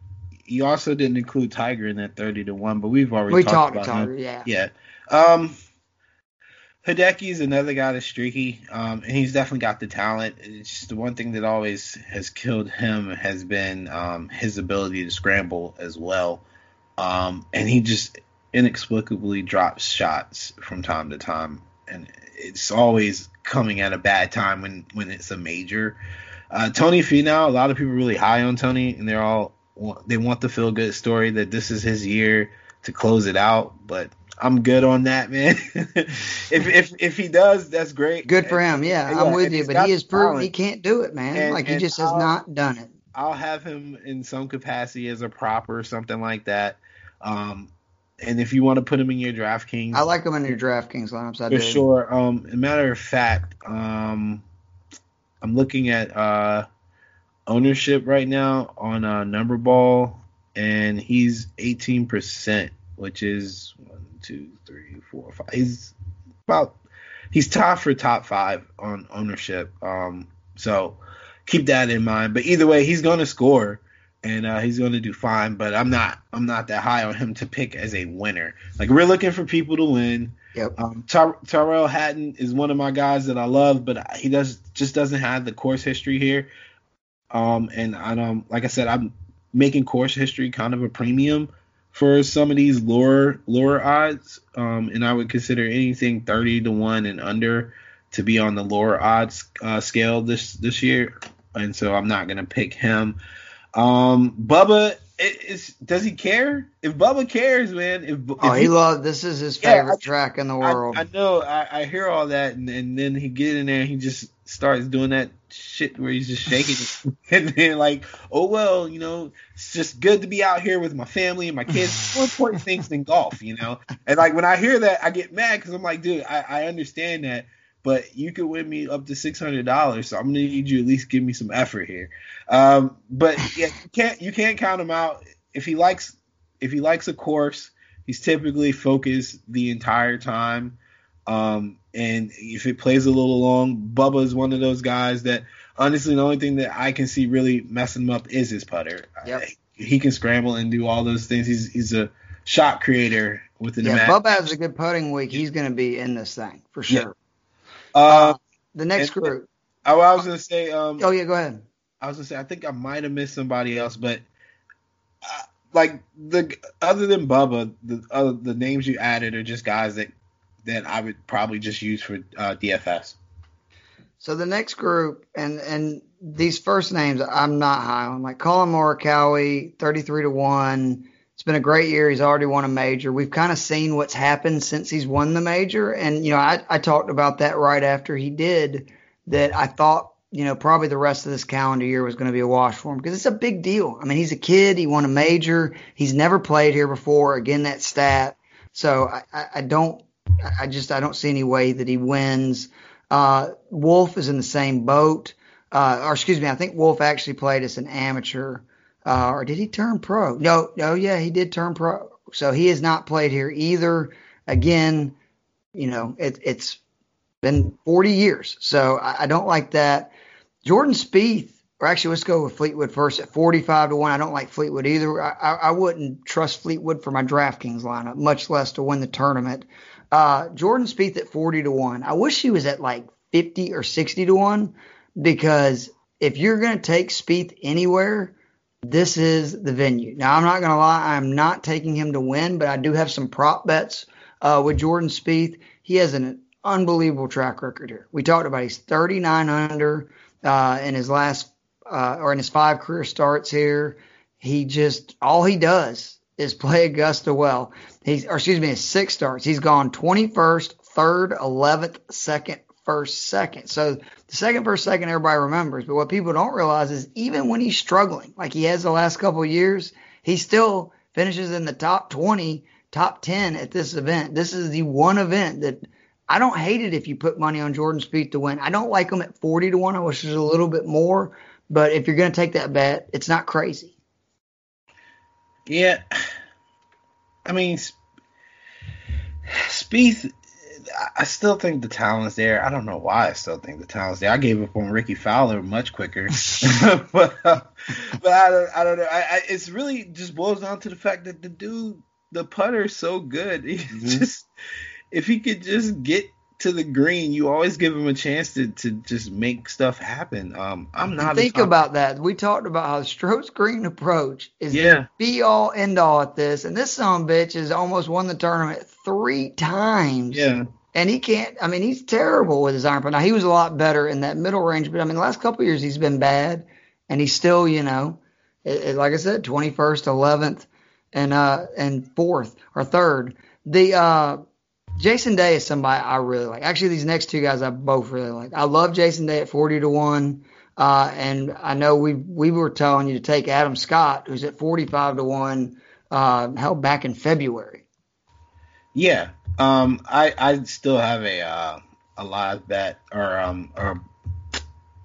you also didn't include Tiger in that 30 to 1, but we've already we talked, talked about Tiger, him. yeah. Yeah. Um, Hideki is another guy that's streaky, um, and he's definitely got the talent. It's just the one thing that always has killed him has been um, his ability to scramble as well. Um, and he just inexplicably drops shots from time to time, and it's always coming at a bad time when when it's a major. Uh, Tony Finau, a lot of people really high on Tony, and they're all they want the feel good story that this is his year to close it out. But I'm good on that, man. (laughs) if if if he does, that's great. Good for him. Yeah, Yeah, I'm with you. But he has proven he can't do it, man. And- like he just has I'll- not done it. I'll have him in some capacity as a prop or something like that. Um, and if you want to put him in your DraftKings, I like him in your DraftKings lineups. I for do. sure. Um, a matter of fact, um, I'm looking at uh ownership right now on uh, Number Ball, and he's 18%, which is one, two, three, four, five. He's about he's top for top five on ownership. Um, so keep that in mind. But either way, he's going to score. And uh, he's going to do fine, but I'm not. I'm not that high on him to pick as a winner. Like we're looking for people to win. Yep. Um, Tar- Tyrrell Hatton is one of my guys that I love, but he does just doesn't have the course history here. Um, and I um, like I said, I'm making course history kind of a premium for some of these lower lower odds. Um, and I would consider anything 30 to one and under to be on the lower odds uh, scale this this year. And so I'm not gonna pick him. Um, Bubba, it, does he care? If Bubba cares, man, if, Oh, if he loves this is his Yeah, favorite I- track in the I, world. I know. I, I hear all that, and, and then he get in there, and he just starts doing that shit where he's just shaking, (laughs) and then like, oh well, you know, it's just good to be out here with my family and my kids. (laughs) More important things than golf, you know. And like when I hear that, I get mad because I'm like, dude, I, I understand that, but you could win me up to six hundred dollars, so I'm gonna need you at least give me some effort here. Um, but yeah, you (laughs) can't you can't count him out if he likes if he likes a course. He's typically focused the entire time. Um, and if it plays a little long, Bubba is one of those guys that honestly the only thing that I can see really messing him up is his putter. Yep. He can scramble and do all those things. He's he's a shot creator within the yeah, match. Bubba has a good putting week. He's going to be in this thing for Yeah. sure. Uh, The next and- group. I, I was gonna say, um, Oh yeah, go ahead. I was gonna say, I think I might have missed somebody else, but uh, like the other than Bubba, the uh, the names you added are just guys that that I would probably just use for uh, DFS. So the next group, and and these first names, I'm not high on. Like Collin Morikawa, 33 to one. It's been a great year. He's already won a major. We've kind of seen what's happened since he's won the major, and you know, I I talked about that right after he did. That I thought, you know, probably the rest of this calendar year was going to be a wash for him because it's a big deal. I mean, he's a kid. He won a major. He's never played here before. Again, that stat. So I, I, I don't. I just I don't see any way that he wins. Uh, Wolff is in the same boat. Uh, or excuse me, I think Wolff actually played as an amateur. Uh, or did he turn pro? No, no, yeah, he did turn pro. So he has not played here either. Again, you know, it, it's been 40 years. So I, I don't like that. Jordan Spieth or actually, let's go with Fleetwood first at 45 to 1. I don't like Fleetwood either. I, I, I wouldn't trust Fleetwood for my DraftKings lineup, much less to win the tournament. Uh, Jordan Spieth at 40 to 1. I wish he was at like 50 or 60 to 1 because if you're going to take Spieth anywhere, this is the venue. Now, I'm not going to lie, I'm not taking him to win, but I do have some prop bets uh, with Jordan Spieth. He has an unbelievable track record here. We talked about he's 39 under uh, in his last uh, or in his five career starts here. He just all he does is play Augusta well. He's or excuse me, his six starts. He's gone 21st, third, 11th, second, first, second. So the second, first, second, everybody remembers. But what people don't realize is even when he's struggling, like he has the last couple of years, he still finishes in the top 20, top 10 at this event. This is the one event that I don't hate it if you put money on Jordan Spieth to win. I don't like him at 40 to 1. I wish there's a little bit more. But if you're going to take that bet, it's not crazy. Yeah. I mean, Spieth, I still think the talent's there. I don't know why I still think the talent's there. I gave up on Rickie Fowler much quicker, (laughs) (laughs) but uh, but I don't I don't know. I, I, it's really just boils down to the fact that the dude, the putter, is so good. (laughs) He mm-hmm. just if he could just get to the green, you always give him a chance to, to just make stuff happen. Um, I'm not. Think about that. We talked about how Strokes Gained approach is yeah. the be all end all at this, and this son bitch has almost won the tournament three times. Yeah. And he can't. I mean, he's terrible with his iron. But now he was a lot better in that middle range. But I mean, the last couple years he's been bad, and he's still, you know, it, it, like I said, 21st, 11th, and uh, and fourth or third. The uh, Jason Day is somebody I really like. Actually, these next two guys I both really like. I love Jason Day at 40 to 1. Uh, and I know we we were telling you to take Adam Scott, who's at 45 to 1, uh, held back in February. Yeah. Um, I, I still have a uh, a live bet or um or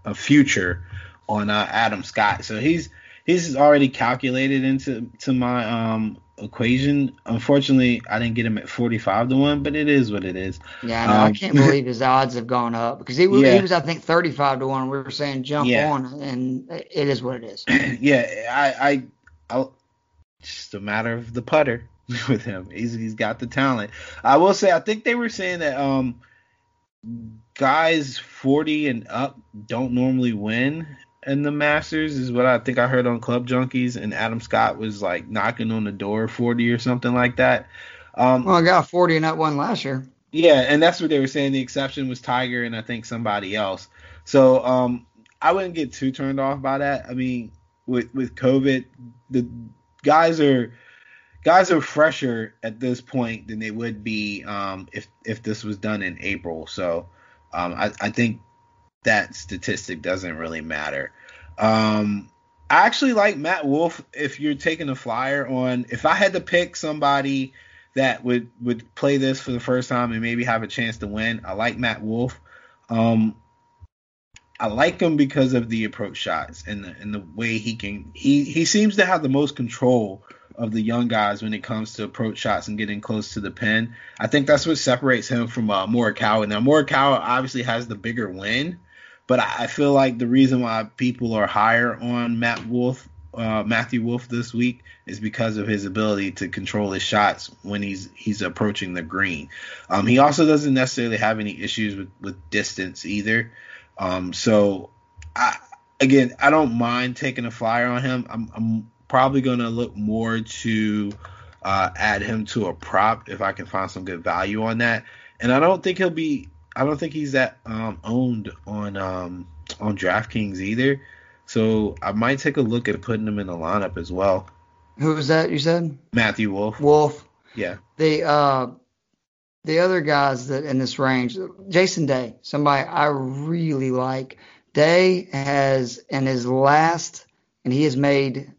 a future on uh, Adam Scott. So he's he's already calculated into to my um equation. Unfortunately, I didn't get him at 45 to 1, but it is what it is. Yeah, I, um, I can't believe (laughs) his odds have gone up because he, yeah. he was, I think, 35 to 1. We were saying jump yeah. on, and it is what it is. (clears throat) yeah, I, I, I'll, just a matter of the putter (laughs) with him. He's, he's got the talent. I will say, I think they were saying that, um, guys 40 and up don't normally win in the Masters is what I think I heard on Club Junkies, and Adam Scott was like knocking on the door 40 or something like that. Um, well, I got 40 and that one last year. Yeah, and that's what they were saying. The exception was Tiger and I think somebody else. So um, I wouldn't get too turned off by that. I mean, with with COVID, the guys are guys are fresher at this point than they would be um, if if this was done in April. So um, I, I think that statistic doesn't really matter. Um, I actually like Matt Wolff If you're taking a flyer on, if I had to pick somebody that would would play this for the first time and maybe have a chance to win, I like Matt Wolff. Um, I like him because of the approach shots and the and the way he can. He he seems to have the most control of the young guys when it comes to approach shots and getting close to the pin. I think that's what separates him from uh, Morikawa. Now Morikawa obviously has the bigger win, but I feel like the reason why people are higher on Matt Wolff uh, Matthew Wolff this week is because of his ability to control his shots when he's he's approaching the green. Um, he also doesn't necessarily have any issues with, with distance either. Um, so I again I don't mind taking a flyer on him. I'm, I'm probably gonna look more to uh, add him to a prop if I can find some good value on that. And I don't think he'll be I don't think he's that um, owned on um, on DraftKings either. So I might take a look at putting him in the lineup as well. Who was that you said? Matthew Wolf. Wolff. Yeah. The uh the other guys that in this range, Jason Day, somebody I really like. Day has in his last and he has made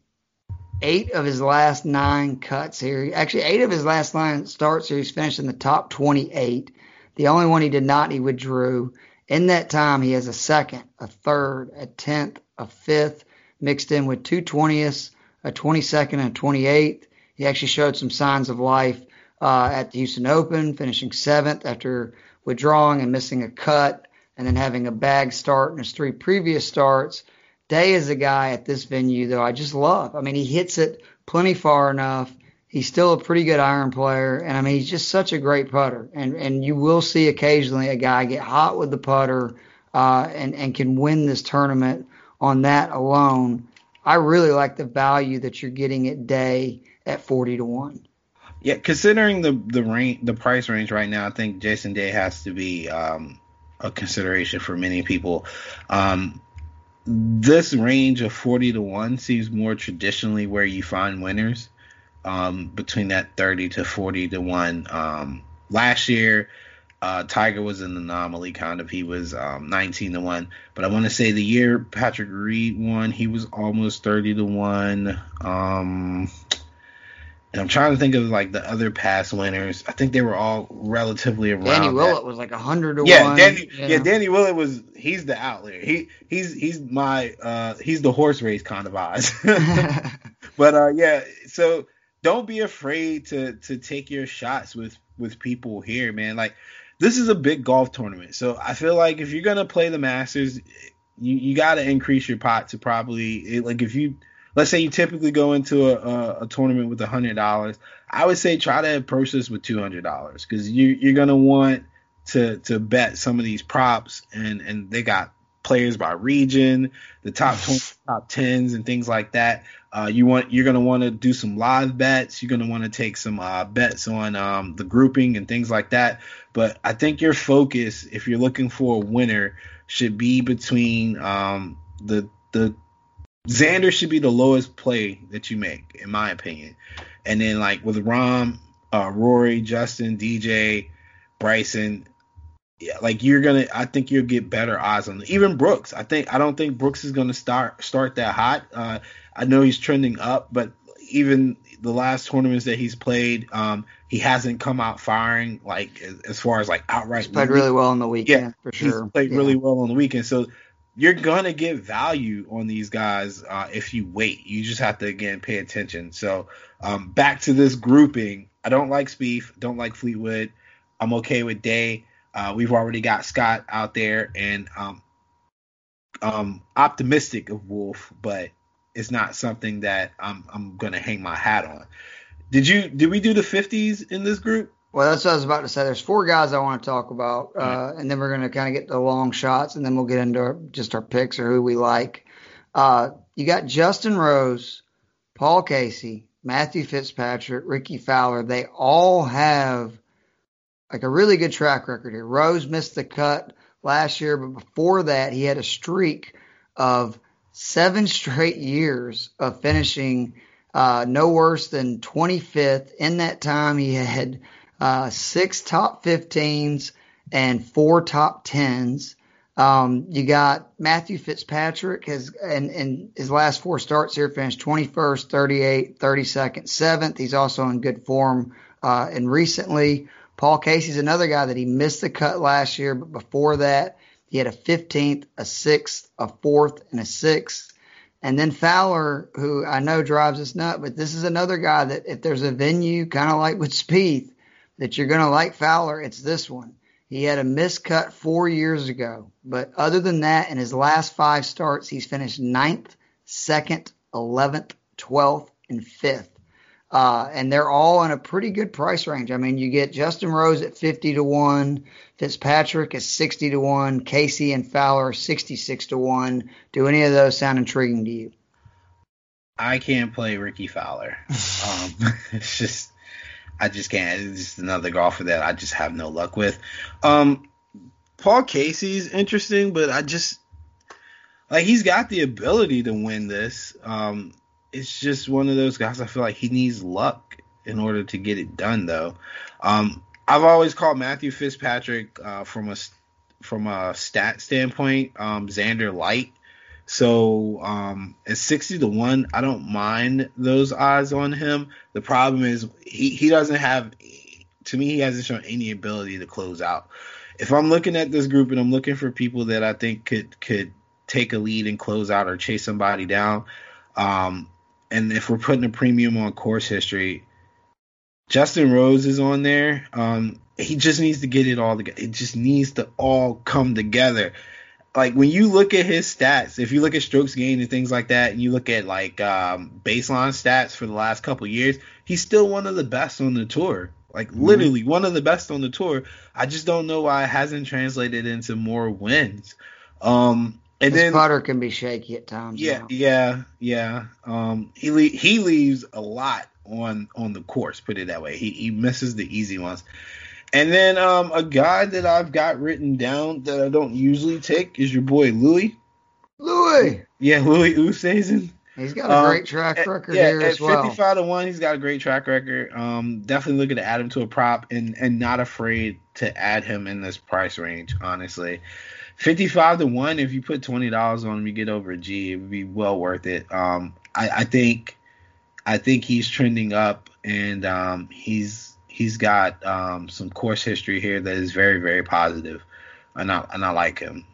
eight of his last nine cuts here. Actually, eight of his last nine starts here. He's finished in the top 28. The only one he did not, he withdrew. In that time, he has a second, a third, a tenth, a fifth, mixed in with two twentieths, a 22nd, and a 28th. He actually showed some signs of life uh, at the Houston Open, finishing seventh after withdrawing and missing a cut, and then having a bag start in his three previous starts. Day is a guy at this venue though I just love. I mean, he hits it plenty far enough. He's still a pretty good iron player, and I mean, he's just such a great putter. And and you will see occasionally a guy get hot with the putter, uh, and and can win this tournament on that alone. I really like the value that you're getting at Day at forty to one. Yeah, considering the the range, the price range right now, I think Jason Day has to be um, a consideration for many people. Um, this range of 40 to 1 seems more traditionally where you find winners um, between that 30 to 40 to 1 um, last year uh, tiger was an anomaly kind of he was um, 19 to 1 but i want to say the year patrick reed won he was almost 30 to 1 um, and I'm trying to think of like the other past winners. I think they were all relatively around. Danny that. Willett was like a hundred to yeah, one. Danny, yeah. Danny Willett was he's the outlier. He he's he's my uh he's the horse race kind of odds. (laughs) (laughs) but uh yeah, so don't be afraid to to take your shots with with people here, man. Like this is a big golf tournament. So I feel like if you're gonna play the Masters, you you got to increase your pot to probably like if you let's say you typically go into a, a, a tournament with hundred dollars, I would say try to approach this with two hundred dollars because you you're gonna want to to bet some of these props and and they got players by region, the top 20, (sighs) top tens and things like that. Uh, you want you're gonna want to do some live bets. You're gonna want to take some uh, bets on um, the grouping and things like that. But I think your focus, if you're looking for a winner, should be between um, the the Xander should be the lowest play that you make, in my opinion. And then like with Rahm, uh, Rory, Justin, DJ, Bryson, yeah, like you're gonna, I think you'll get better odds on even Brooks. I think I don't think Brooks is gonna start start that hot. Uh, I know he's trending up, but even the last tournaments that he's played, um, he hasn't come out firing like as, as far as like outright. He's played really well on the weekend for sure. He's played Yeah. really well on the weekend, so you're gonna get value on these guys uh, if you wait. You just have to again pay attention. So um, back to this grouping. I don't like Spieth. Don't like Fleetwood. I'm okay with Day. Uh, we've already got Scott out there, and um, um, optimistic of Wolff, but it's not something that I'm I'm gonna hang my hat on. Did you did we do the 50s in this group? Well, that's what I was about to say. There's four guys I want to talk about, uh, and then we're going to kind of get the long shots, and then we'll get into our, just our picks or who we like. Uh, you got Justin Rose, Paul Casey, Matthew Fitzpatrick, Rickie Fowler. They all have like a really good track record here. Rose missed the cut last year, but before that, he had a streak of seven (laughs) straight years of finishing uh, no worse than 25th. In that time, he had uh, six top 15s and four top 10s. Um, you got Matthew Fitzpatrick has and, his last four starts here finished 21st, 38, 32nd, 7th. He's also in good form. Uh, and recently, Paul Casey's another guy that he missed the cut last year, but before that, he had a 15th, a 6th, a 4th, and a 6th. And then Fowler, who I know drives us nuts, but this is another guy that if there's a venue, kind of like with Spieth, that you're going to like Fowler, it's this one. He had a miscut four years ago, but other than that, in his last five starts, he's finished ninth, second, 11th, 12th, and fifth. Uh, and they're all in a pretty good price range. I mean, you get Justin Rose at 50 to 1, Fitzpatrick is 60 to 1, Casey and Fowler 66 to 1. Do any of those sound intriguing to you? I can't play Rickie Fowler. Um, (laughs) it's just, I just can't. It's just another golfer that I just have no luck with. Um, Paul Casey's interesting, but I just like he's got the ability to win this. Um, it's just one of those guys. I feel like he needs luck in order to get it done, though. Um, I've always called Matthew Fitzpatrick uh, from a from a stat standpoint, um, Xander Light. So um, at sixty to one, I don't mind those odds on him. The problem is he he doesn't have. To me, he hasn't shown any ability to close out. If I'm looking at this group and I'm looking for people that I think could could take a lead and close out or chase somebody down, um, and if we're putting a premium on course history, Justin Rose is on there. Um, he just needs to get it all together. It just needs to all come together. like when you look at his stats, if you look at strokes gained and things like that, and you look at like um, baseline stats for the last couple years, he's still one of the best on the tour. Like Mm-hmm. literally one of the best on the tour. I just don't know why it hasn't translated into more wins. Um, and His then putter can be shaky at times. yeah, now. yeah, yeah. Um, he le- he leaves a lot on on the course. Put it that way. He he misses the easy ones. And then um, a guy that I've got written down that I don't usually take is your boy Louis. Louis, Yeah, Louis Oosthuizen. he's got a Um, great track At- record yeah, here at as well. 55 to 1, he's got a great track record. Um, definitely looking to add him to a prop and, and not afraid to add him in this price range, honestly. 55 to 1, if you put $20 on him, you get over a G. It would be well worth it. Um, I, I think I think he's trending up and um, he's he's got um, some course history here that is very, very. And I, and I like him.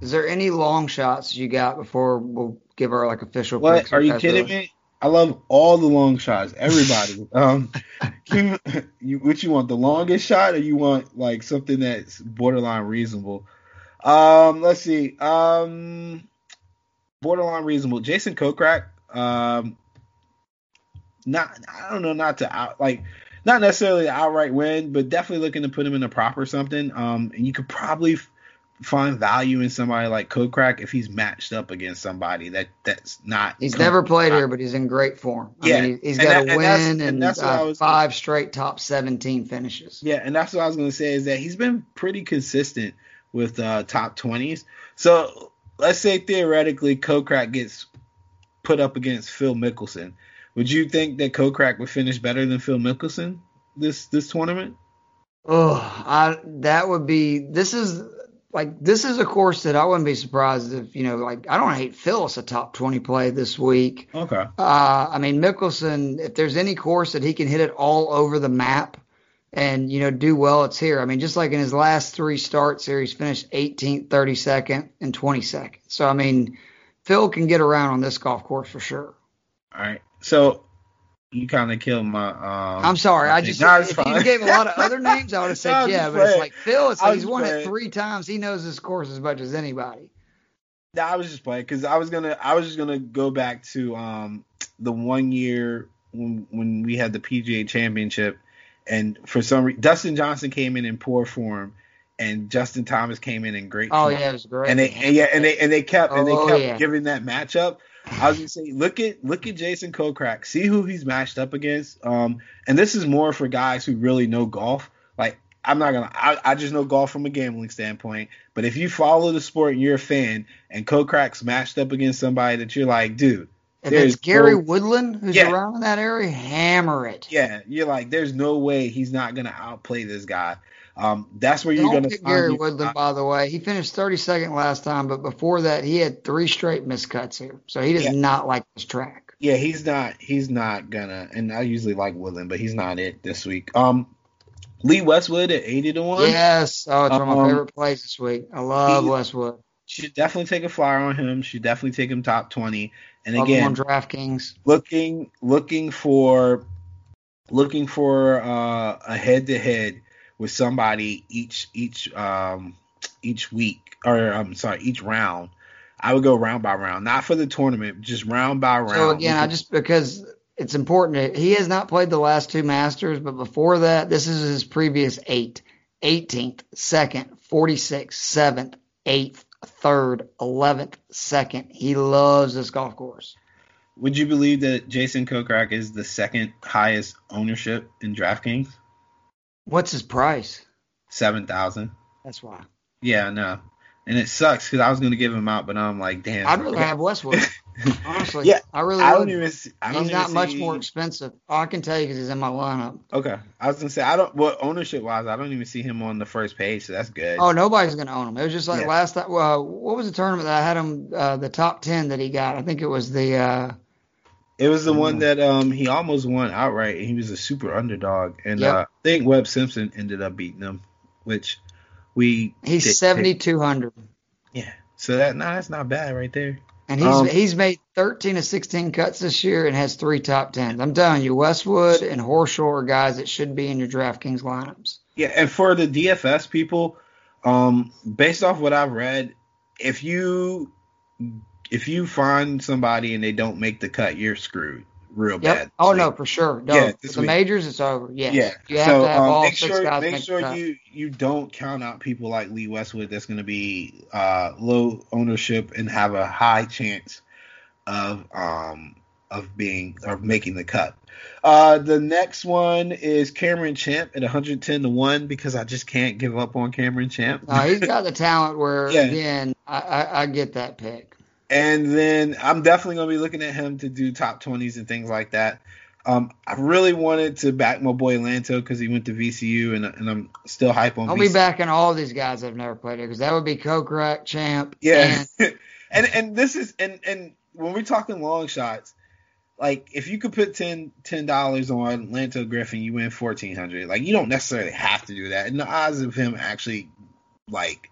Is there any long shots you got before we'll give our like official What? Are you kidding me? I love all the long shots. Everybody. (laughs) um, you, you, what you want? The longest shot, or you want like something that's borderline reasonable? Um, let's see. Um, borderline reasonable. Jason Kokrak. Um, not. I don't know. Not to out like. Not necessarily outright win, but definitely looking to put him in a prop or something. Um, and you could probably f- find value in somebody like Kokrak if he's matched up against somebody that that's not. He's never played here, but he's in great form. I Yeah, mean, he- he's and got that- a and win and and, that's what uh, was- five straight top 17 finishes. Yeah, and that's what I was gonna say is that he's been pretty consistent with uh, top twenties. So let's say theoretically Kokrak gets put up against Phil Mickelson. Would you think that Kokrak would finish better than Phil Mickelson this this tournament? Oh, I that would be. This is like this is a course that I wouldn't be surprised if you know. Like I don't hate Phyllis a top 20 play this week. Okay. Uh, I mean Mickelson, if there's any course that he can hit it all over the map and you know do well, it's here. I mean, just like in his last three starts here, he's finished 18th, 32nd, and 22nd. So I mean, Phil can get around on this golf course for sure. All right. So you kind of killed my. Um, I'm sorry, I just No, if you gave a lot of (laughs) other names, I would have said I'm yeah, but it's like Phil, it's like he's won it three times. He knows this course as much as anybody. No, I was just playing because I was gonna I was just gonna go back to um the one year when when we had the PGA Championship, and for some reason Dustin Johnson came in in poor form, and Justin Thomas came in in great. Form. Oh form. yeah, it was great. And they and yeah and they and they kept and they Oh, kept yeah. giving that matchup. I was gonna say look at look at Jason Kokrak, see who he's matched up against. Um, and this is more for guys who really know golf. Like I'm not gonna I, I just know golf from a gambling standpoint. But if you follow the sport and you're a fan, and Kokrak's matched up against somebody that you're like, dude, if there's it's Gary no- Woodland who's Yeah. around in that area, hammer it. yeah, you're like, there's no way he's not gonna outplay this guy. Um, that's where you're Don't gonna pick find Gary Woodland, by the way. He finished 32nd last time, but before that, he had three straight miscuts here. So he does Yeah. not like this track. Yeah, he's not. He's not gonna. And I usually like Woodland, but he's not it this week. Um, Lee Westwood at eighty to one. Yes. Oh, it's one of my Um, favorite plays this week. I love Westwood. should definitely take a flyer on him. Should definitely take him top twenty. And Love him on again, DraftKings. looking looking for looking for uh, a head to head with somebody each each um each week or I'm sorry each round. I would go round by round, not for the tournament, just round by round. So again, I just because it's important. He has not played the last two Masters, but before that, this is his previous eight: 18th, 2nd, 46th, 7th, 8th, 3rd, 11th, 2nd. He loves this golf course. Would you believe that Jason Kokrak is the second highest ownership in DraftKings? What's his price? Seven thousand. That's why. Yeah, no. And it sucks because I was gonna give him out, but I'm like, damn. I'd rather have Westwood. (laughs) (laughs) Honestly, Yeah, I really I don't even. See, I don't He's even not much more expensive. All I can tell you because he's in my lineup. Okay, I was gonna say I don't. Well, ownership wise, I don't even see him on the first page, so that's good. Oh, nobody's going to own him. It was just like Yeah. last time. Uh, what was the tournament that I had him? Uh, the top ten that he got. I think it was the. Uh, It was the Mm. one that um he almost won outright, and he was a super underdog, and Yep. uh, I think Webb Simpson ended up beating him, which we he's seventy two hundred, Yeah, so that nah, that's not bad right there. And he's Um, he's made thirteen of sixteen cuts this year and has three top tens. I'm telling you, Westwood and Horschel are guys that should be in your DraftKings lineups. Yeah, and for the DFS people, um, based off what I've read, if you if you find somebody and they don't make the cut, you're screwed real Yep. bad. Oh Like, no, for sure. No, Yeah, the week. majors, it's over. Yes. Yeah. You have so to have um, all make six sure guys make sure you you don't count out people like Lee Westwood. That's going to be uh, low ownership and have a high chance of um of being or making the cut. Uh, the next one is Cameron Champ at 110 to one because I just can't give up on Cameron Champ. No, he's (laughs) got the talent where Yeah. again, I, I, I get that pick. And then I'm definitely going to be looking at him to do top 20s and things like that. Um, I really wanted to back my boy Lanto because he went to VCU, and, and I'm still hype on I'll VCU. be backing all these guys that have never played because that would be Kokrak, Champ, Yeah, and (laughs) and and this is and and when we're talking long shots, like if you could put 10 dollars on Lanto Griffin, you win fourteen hundred. Like you don't necessarily have to do that, and the odds of him actually like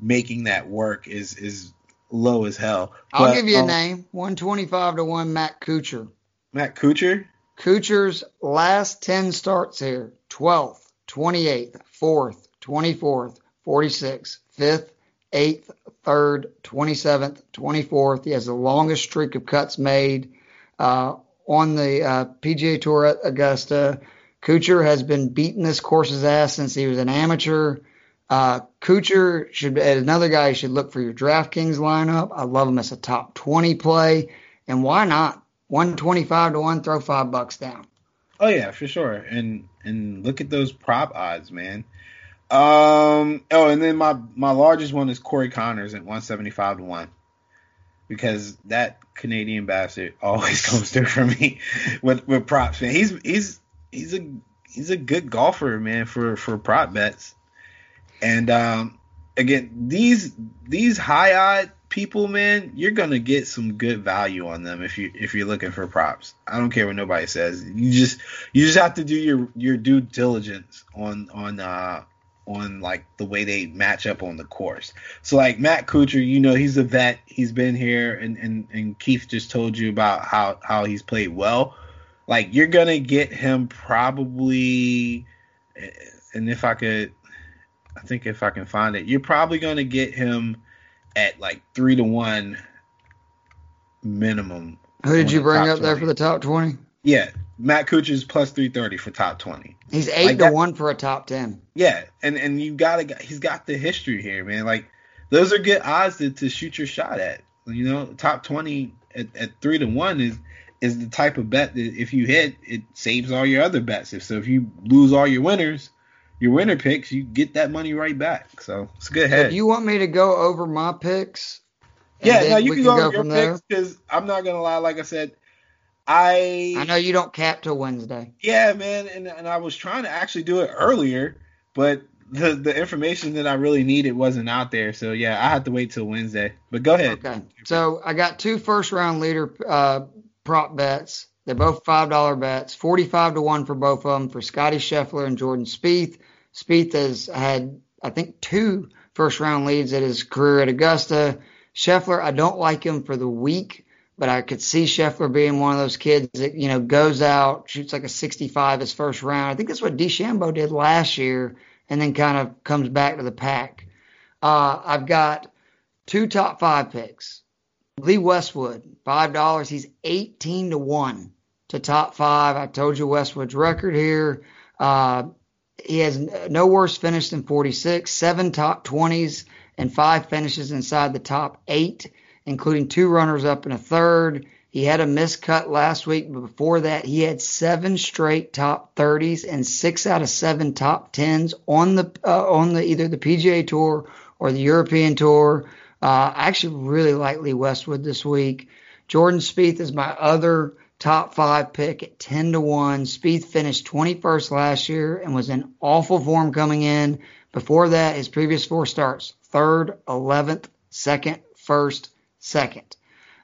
making that work is is low as hell. I'll But, give you a um, name: one twenty-five to one. Matt Kuchar. Matt Kuchar. Kuchar's last 10 starts here 12th, 28th, 4th, 24th, 46th, 5th, 8th, 3rd, 27th, 24th. He has the longest streak of cuts made uh, on the uh, PGA Tour at Augusta. Kuchar has been beating this course's ass since he was an amateur. Uh, Kuchar should be another guy should look for your DraftKings lineup. I love him as a top 20 play. And why not? 125 to 1, throw five bucks down. Oh yeah, for sure. And and look at those prop odds, man. Um. Oh, and then my my largest one is Corey Conners at 175 to one, because that Canadian bastard (laughs) always comes through for me (laughs) with with props. Man, he's he's he's a he's a good golfer, man, for for prop bets. And um, again, these these high odd people, man, you're gonna get some good value on them if you if you're looking for props. I don't care what nobody says. You just you just have to do your your due diligence on on uh on like the way they match up on the course. So like Matt Kuchar, you know he's a vet. He's been here, and and and Keith just told you about how how he's played well. Like you're gonna get him probably, and if I could, I think if I can find it, you're probably gonna get him at like three to one minimum. Who did you bring up there for the top 20? Yeah, Matt Kuchar's plus three thirty for top twenty. He's 8 Like to that- 1 for a top 10. Yeah, and and you gotta he's got the history here, man. Like those are good odds to, to shoot your shot at. You know, top twenty at, at three to one is is the type of bet that if you hit, it saves all your other bets. If so, if you lose all your winners, your winner picks, you get that money right back. So it's a good head. do you want me to go over my picks? Yeah, no, you can go, over your picks because I'm not gonna lie. Like I said, I I know you don't cap till Wednesday. Yeah, man, and and I was trying to actually do it earlier, but the the information that I really needed wasn't out there. So yeah, I had to wait till Wednesday. But go ahead. Okay. So I got two first round leader uh, prop bets. They're both five dollar bets, forty five to one for both of them for Scottie Scheffler and Jordan Spieth. Spieth has had I think two first round leads at his career at Augusta. Scheffler, I don't like him for the week, but I could see Scheffler being one of those kids that you know goes out, shoots like a sixty five his first round. I think that's what DeChambeau did last year, and then kind of comes back to the pack. Uh, I've got two top five picks. Lee Westwood, five dollars. He's eighteen to one to top five. I told you Westwood's record here. Uh, he has no worse finish than 46, seven top 20s, and five finishes inside the top eight, including two runners up and a third. He had a miscut last week, but before that, he had seven straight top 30s and six out of seven top 10s on the uh, on the either the PGA Tour or the European Tour. Uh, I actually really like Lee Westwood this week. Jordan Spieth is my other top five pick at 10 to 1. Spieth finished 21st last year and was in awful form coming in. Before that, his previous four starts third, 11th, second, first, second.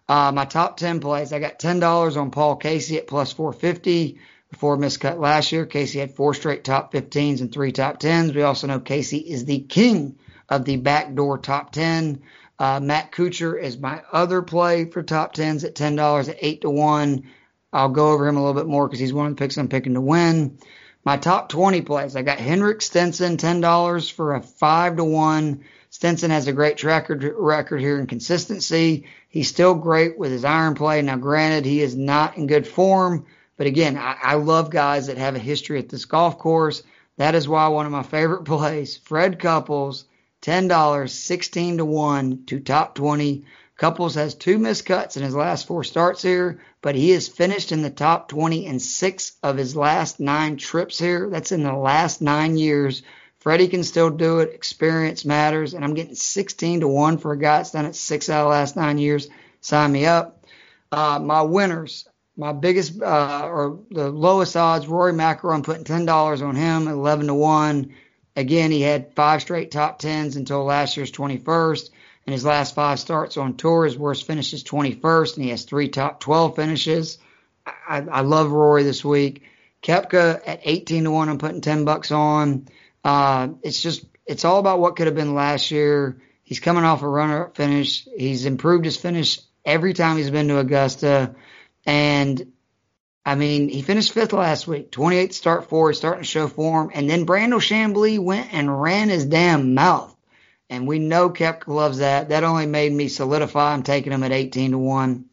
Uh, my top 10 plays, I got $10 on Paul Casey at plus 450 before miscut last year. Casey had four straight top 15s and three top 10s. We also know Casey is the king of the backdoor top 10. Uh, Matt Kuchar is my other play for top 10s at $10 at 8 to 1. I'll go over him a little bit more because he's one of the picks I'm picking to win. My top 20 plays. I got Henrik Stenson, $10 for a 5 to 1. Stenson has a great track record here in consistency. He's still great with his iron play. Now, granted, he is not in good form, but again, I, I love guys that have a history at this golf course. That is why one of my favorite (laughs) plays, Fred Couples, $10, 16 to 1 to top 20. Couples has two missed cuts in his last four starts here, but he has finished in the top 20 in six of his last nine trips here. That's in the last nine years. Freddie can still do it. Experience matters. And I'm getting 16 to 1 for a guy that's done it six out of the last nine years. Sign me up. Uh, my winners, my biggest uh, or the lowest odds, Rory McIlroy, I'm putting $10 on him, 11 to 1. Again, he had five straight top 10s until last year's 21st. In his last five starts on tour, his worst finish is 21st, and he has three top 12 finishes. I, I love Rory this week. Koepka at 18 to 1, I'm putting 10 bucks on. Uh, it's just, it's all about what could have been last year. He's coming off a runner up finish. He's improved his finish every time he's been to Augusta. And I mean, he finished fifth last week, 28th start four. He's starting to show form. And then Brandel Chamblee went and ran his damn mouth and we know Koepka loves that. That only made me solidify. I'm taking him at 18 to 1.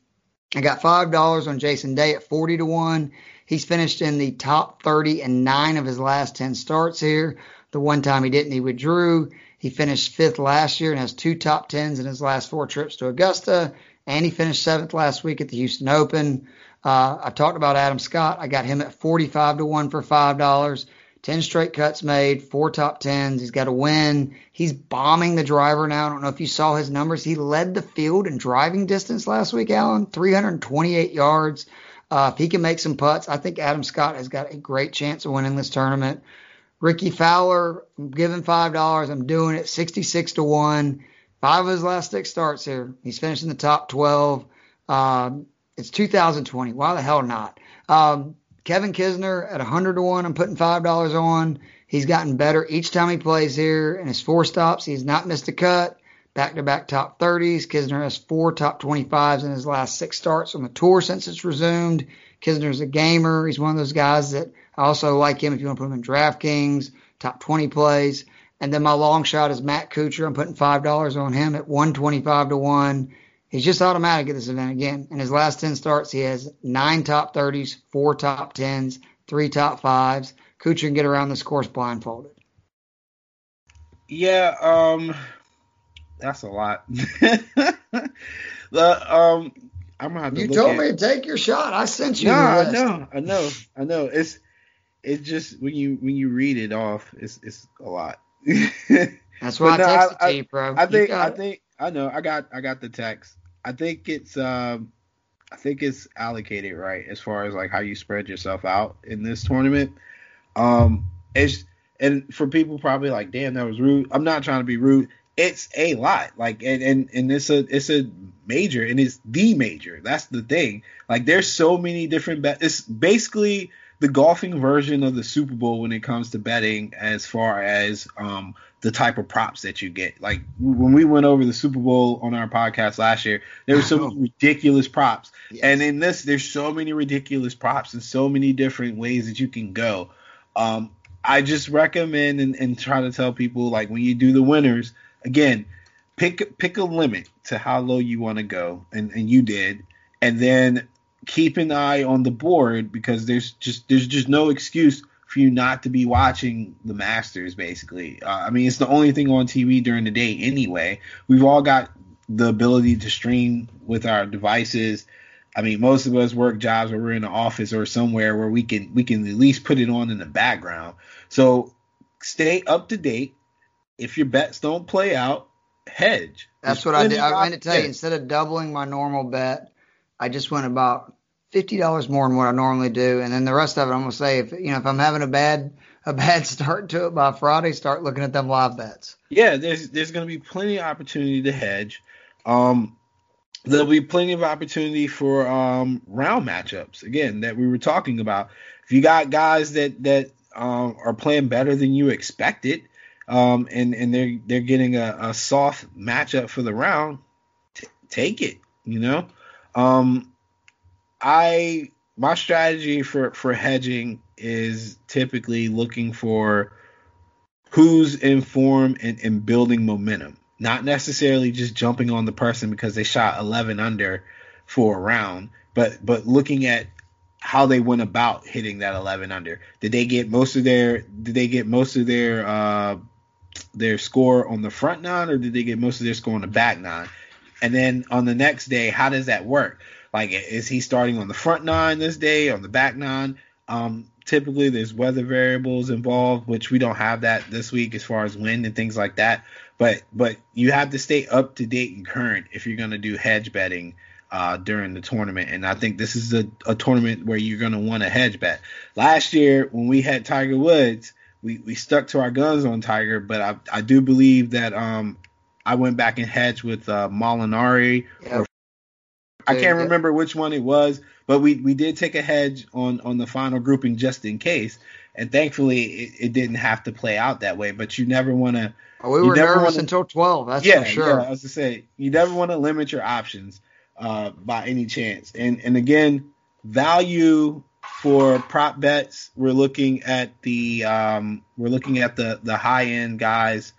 I got $5 on Jason Day at 40 to 1. He's finished in the top 30 and nine of his last 10 starts here. The one time he didn't, he withdrew. He finished fifth last year and has two top tens in his last four trips to Augusta. And he finished seventh last week at the Houston Open. Uh, I talked about Adam Scott. I got him at 45 to 1 for $5. 10 straight cuts made, four top tens. He's got a win. He's bombing the driver now. I don't know if you saw his numbers. He led the field in driving distance last week, Alan, 328 yards. Uh, if he can make some putts, I think Adam Scott has got a great chance of winning this tournament. Rickie Fowler, I'm giving five dollars. I'm doing it 66 to one. Five of his last six starts here. He's finishing the top 12. Um, it's 2020. Why the hell not? Um, Kevin Kisner at 100 to 1, I'm putting $5 on. He's gotten better each time he plays here. In his four stops, he's not missed a cut. Back to back top 30s. Kisner has four top 25s in his last six starts on the tour since it's resumed. Kisner's a gamer. He's one of those guys that I also like him if you want to put him in DraftKings, top 20 plays. And then my long shot is Matt Kuchar. I'm putting $5 on him at 125 to 1. He's just automatic at this event again. In his last 10 starts, he has nine top 30s, four top 10s, three top fives. Kuchar can get around this course blindfolded. Yeah, um, that's a lot. (laughs) the um, I'm gonna have to You told at, me to take your shot. I sent you No, I know, I know, I know. It's it's just when you when you read it off, it's it's a lot. (laughs) That's why I no, texted I- to you, bro. I think I think I know. I got I got the text. I think it's um I think it's allocated right as far as like how you spread yourself out in this tournament. Um it's and for people probably like, damn, that was rude. I'm not trying to be rude. It's a lot. Like and and, and it's a it's a major and it's the major. That's the thing. Like there's so many different it's basically the golfing version of the Super Bowl when it comes to betting as far as um the type of props that you get. Like when we went over the Super Bowl on our podcast last year, there were so many ridiculous props. Yes. And in this, there's so many ridiculous props and so many different ways that you can go. Um, I just recommend and, and try to tell people like when you do the winners, again, pick pick a limit to how low you want to go, and, and you did, and then keep an eye on the board because there's just there's just no excuse for you not to be watching the Masters. Basically, uh, I mean it's the only thing on TV during the day anyway. We've all got the ability to stream with our devices. I mean, most of us work jobs where we're in the office or somewhere where we can we can at least put it on in the background. So stay up to date. If your bets don't play out, hedge. That's There's what I did. I of meant to tell you, instead of doubling my normal bet, I just went about fifty dollars more than what I normally do, and then the rest of it, I'm gonna say if you know if I'm having a bad a bad (laughs) start to it by Friday, start looking at them live bets. Yeah, there's there's to be plenty of opportunity to hedge. Um, there'll be plenty of opportunity for um, round matchups again that we were talking about. If you got guys that that um, are playing better than you expected, um, and and they're they're getting a, a soft matchup for the round, t- take it. You know, um, I my strategy for for hedging is typically looking for who's in form and, and building momentum, not necessarily just jumping on the person because they shot 11 under for a round, but but looking at how they went about hitting that 11 under. Did they get most of their did they get most of their uh their score on the front nine or did they get most of their score on the back nine? And then on the next day, how does that work? Like, is he starting on the front nine this day, on the back nine? Um, typically, there's weather variables involved, which we don't have that this week as far as wind and things like that. But but you have to stay up to date and current if you're going to do hedge betting uh, during the tournament. And I think this is a, a tournament where you're going to want to hedge bet. Last year, when we had Tiger Woods, we, we stuck to our guns on Tiger, but I, I do believe that um, I went back and hedged with uh, Molinari Yep. or I can't yeah. remember which one it was, but we, we did take a hedge on, on the final grouping just in case. And thankfully, it, it didn't have to play out that way. But you never want to Oh, we were nervous wanna- until 12. That's yeah, for sure. yeah. I was to say you never want to limit your options uh, by any chance. And and again, value for prop bets. We're looking at the um, we're looking at the the high end guys,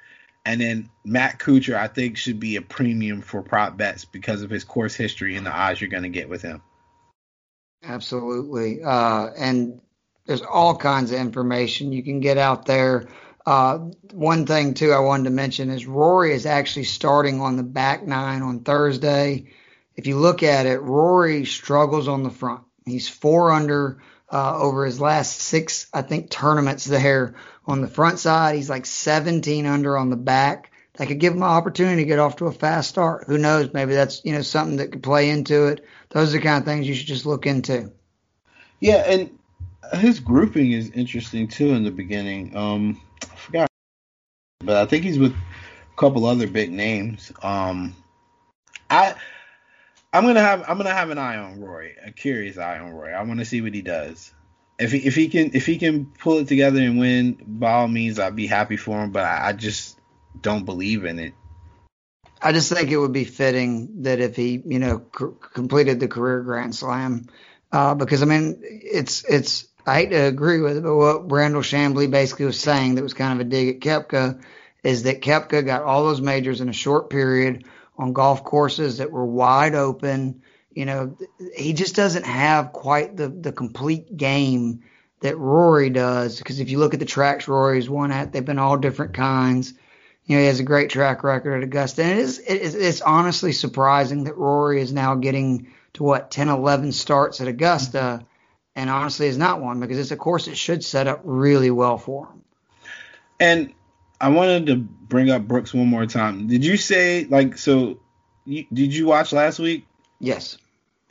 and then Matt Kuchar I think should be a premium for prop bets because of his course history and the odds you're going to get with him. Absolutely. Uh, and there's all kinds of information you can get out there. Uh, one thing, too, I wanted to mention is Rory is actually starting on the back nine on Thursday. If you look at it, Rory struggles on the front. He's four under uh, over his last six, I think, tournaments there on the front side. He's like 17 under on the back. That could give him an opportunity to get off to a fast start. Who knows? Maybe that's you know something that could play into it. Those are the kind of things you should just look into. Yeah, and his grouping is interesting too in the beginning. Um, I forgot, but I think he's with a couple other big names. Um, I I'm gonna have I'm gonna have an eye on Roy, a curious eye on Roy. I want to see what he does. If he if he can if he can pull it together and win, by all means, I'd be happy for him. But I, I just don't believe in it. I just think it would be fitting that if he, you know, completed the career Grand Slam, uh, because I mean, it's it's. I hate to agree with it, but what Brandel Chamblee basically was saying that was kind of a dig at Koepka is that Koepka got all those majors in a short period on golf courses that were wide open. You know, he just doesn't have quite the the complete game that Rory does. Because if you look at the tracks Rory's won at, they've been all different kinds. You know, he has a great track record at Augusta. And it is, it is it's honestly surprising that Rory is now getting to what 10, 11 starts at Augusta, and honestly is not one because it's a course that should set up really well for him. And I wanted to bring up Brooks one more time. Did you say like so? You, did you watch last week? Yes,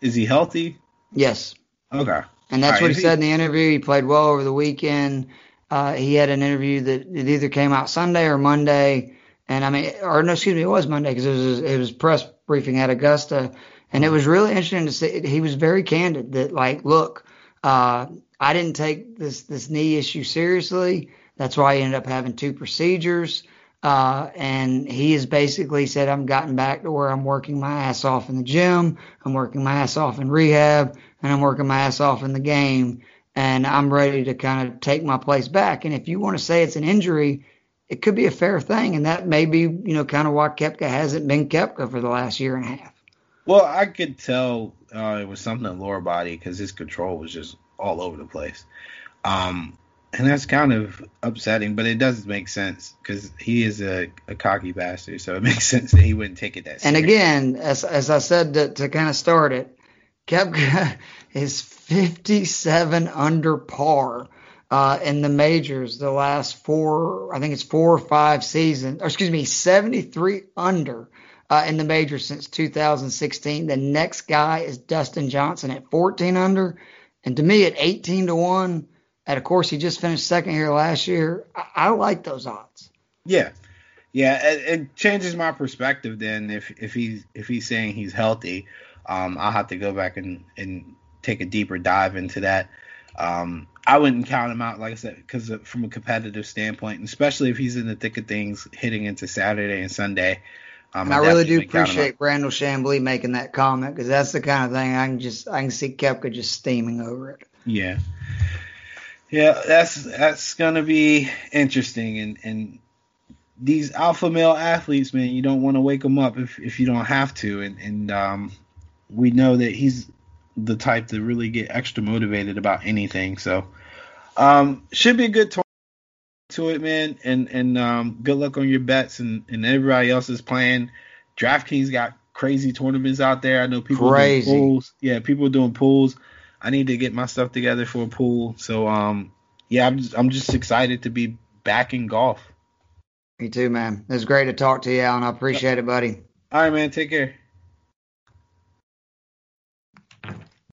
Is he healthy? yes, Okay. and that's right, what he he- said in the interview. He played well over the weekend. Uh, he had an interview that it either came out Sunday or Monday, and I mean, or no, excuse me, it was Monday because it was it was press briefing at Augusta, and it was really interesting to see. He was very candid that like, look, uh, I didn't take this this knee issue seriously. That's why I ended up having two procedures. Uh, and he has basically said, I'm gotten back to where I'm working my ass off in the gym. I'm working my ass off in rehab and I'm working my ass off in the game. And I'm ready to kind of take my place back. And if you want to say it's an injury, it could be a fair thing. And that may be, you know, kind of why Koepka hasn't been Koepka for the last year and a half. Well, I could tell uh, it was something in lower body because his control was just all over the place. Um, and that's kind of upsetting, but it does make sense because he is a, a cocky bastard, so it (laughs) makes sense that he wouldn't take it that Seriously. And again, as as I said to, to kind of start it, Koepka (laughs) is 57 under par uh, in the majors the last four, I think it's four or five seasons, or excuse me, 73 under uh, in the majors since 2016. The next guy is Dustin Johnson at 14 under, and to me at 18 to one. At of course, he just finished second here last year. I, I like those odds. Yeah, yeah, it, it changes my perspective. Then if if he's if he's saying he's healthy, um, I'll have to go back and and take a deeper dive into that. Um, I wouldn't count him out, like I said, because from a competitive standpoint, especially if he's in the thick of things, hitting into Saturday and Sunday. Um, I really do definitely count him up. appreciate Brandel Chamblee making that comment because that's the kind of thing I can just I can see Koepka just steaming over it. Yeah. Yeah, that's that's gonna be interesting, and and these alpha male athletes, man, you don't want to wake them up if if you don't have to, and and um, we know that he's the type to really get extra motivated about anything. So, um, should be a good tournament to it, man, and and um, good luck on your bets, and and everybody else is playing. DraftKings got crazy tournaments out there. I know people Crazy. doing pools. Yeah, people are doing pools. I need to get my stuff together for a pool. So um yeah, I'm just I'm just excited to be back in golf. Me too, man. It was great to talk to you, Alan. I appreciate it, buddy. All right, man. Take care.